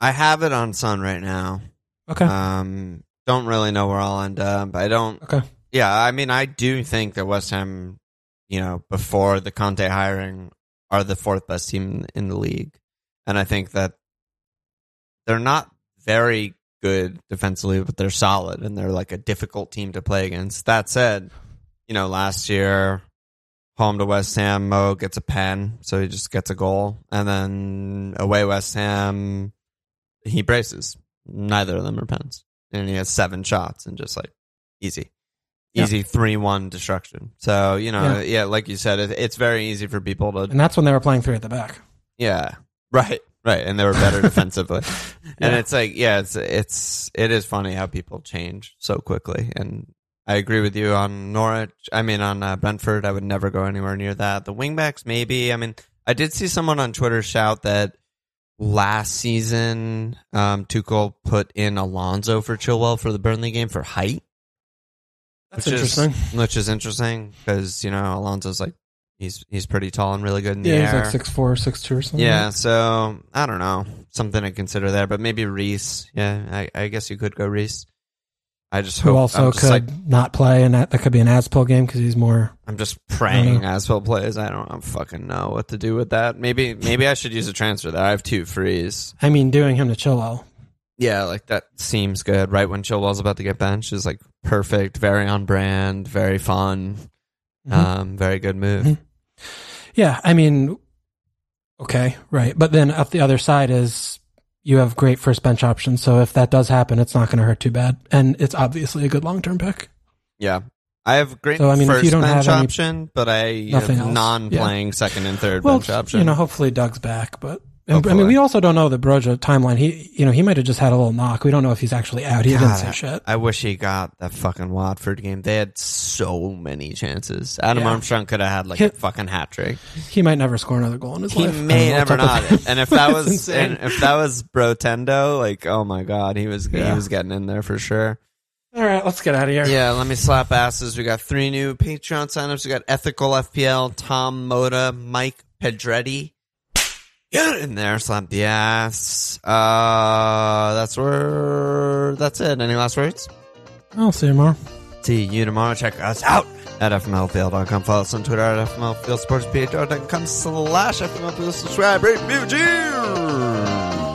I have it on Son right now. Okay. Um, don't really know where I'll end up. But I don't. Okay. Yeah, I mean, I do think that West Ham, you know, before the Conte hiring, are the fourth best team in the league, and I think that they're not very good defensively, but they're solid and they're like a difficult team to play against. That said, you know, last year home to West Ham, Mo gets a pen, so he just gets a goal, and then away West Ham, he braces. Neither of them are pens, and he has seven shots and just like easy, easy three one destruction. So you know, Yeah. yeah, like you said, it, it's very easy for people to And that's when they were playing three at the back. yeah. Right. Right. And they were better *laughs* defensively. And it's like, yeah, it's it's it is funny how people change so quickly. And I agree with you on Norwich. I mean, on uh, Brentford, I would never go anywhere near that. The wingbacks, maybe. I mean, I did see someone on Twitter shout that last season, um, Tuchel put in Alonso for Chilwell for the Burnley game for height. That's which interesting. Is, which is interesting because you know Alonso's like he's he's pretty tall and really good in the yeah, air. he's like six four, six two or something. Yeah, so I don't know, something to consider there, but maybe Reece. Yeah, I, I guess you could go Reece. I just Who hope. also I'm could like, not play, and that, that could be an Azpi game because he's more. I'm just praying I Aswell plays. I don't fucking know what to do with that. Maybe maybe I should use a transfer there. I have two frees. I mean, doing him to Chilwell. Yeah, like that seems good. Right when Chilwell's about to get benched is like perfect, very on brand, very fun, Mhm. um, very good move. Mhm. Yeah, I mean, okay, right. But then up the other side is you have great first bench options. So if that does happen, it's not going to hurt too bad, and it's obviously a good long term pick. Yeah. I have great So, I mean, if first you don't bench have any- option, but I Nothing have non-playing second and third Well, bench option. you know, hopefully Doug's back, but. And, oh, I mean, we also don't know the Broja timeline. He, you know, he might have just had a little knock. We don't know if he's actually out. He didn't say shit. I wish he got that fucking Watford game. They had so many chances. Adam Yeah. Armstrong could have had like He- a fucking hat trick. He might never score another goal in his He life. *laughs* I may never what's up with not. And if that *laughs* was and if that was Brotendo, like oh my god, he was he was getting in there for sure. All right, let's get out of here. Yeah, let me slap asses. We got three new Patreon signups. We got Ethical FPL, Tom Moda, Mike Pedretti. Get in there, slap the ass. Uh, that's where. That's it. Any last words? I'll see you tomorrow. See you tomorrow. Check us out at fmlfpl.com. Follow us on Twitter at fmlfieldsportsphr.com slash fmlfpl. Subscribe, rate, review. Cheers!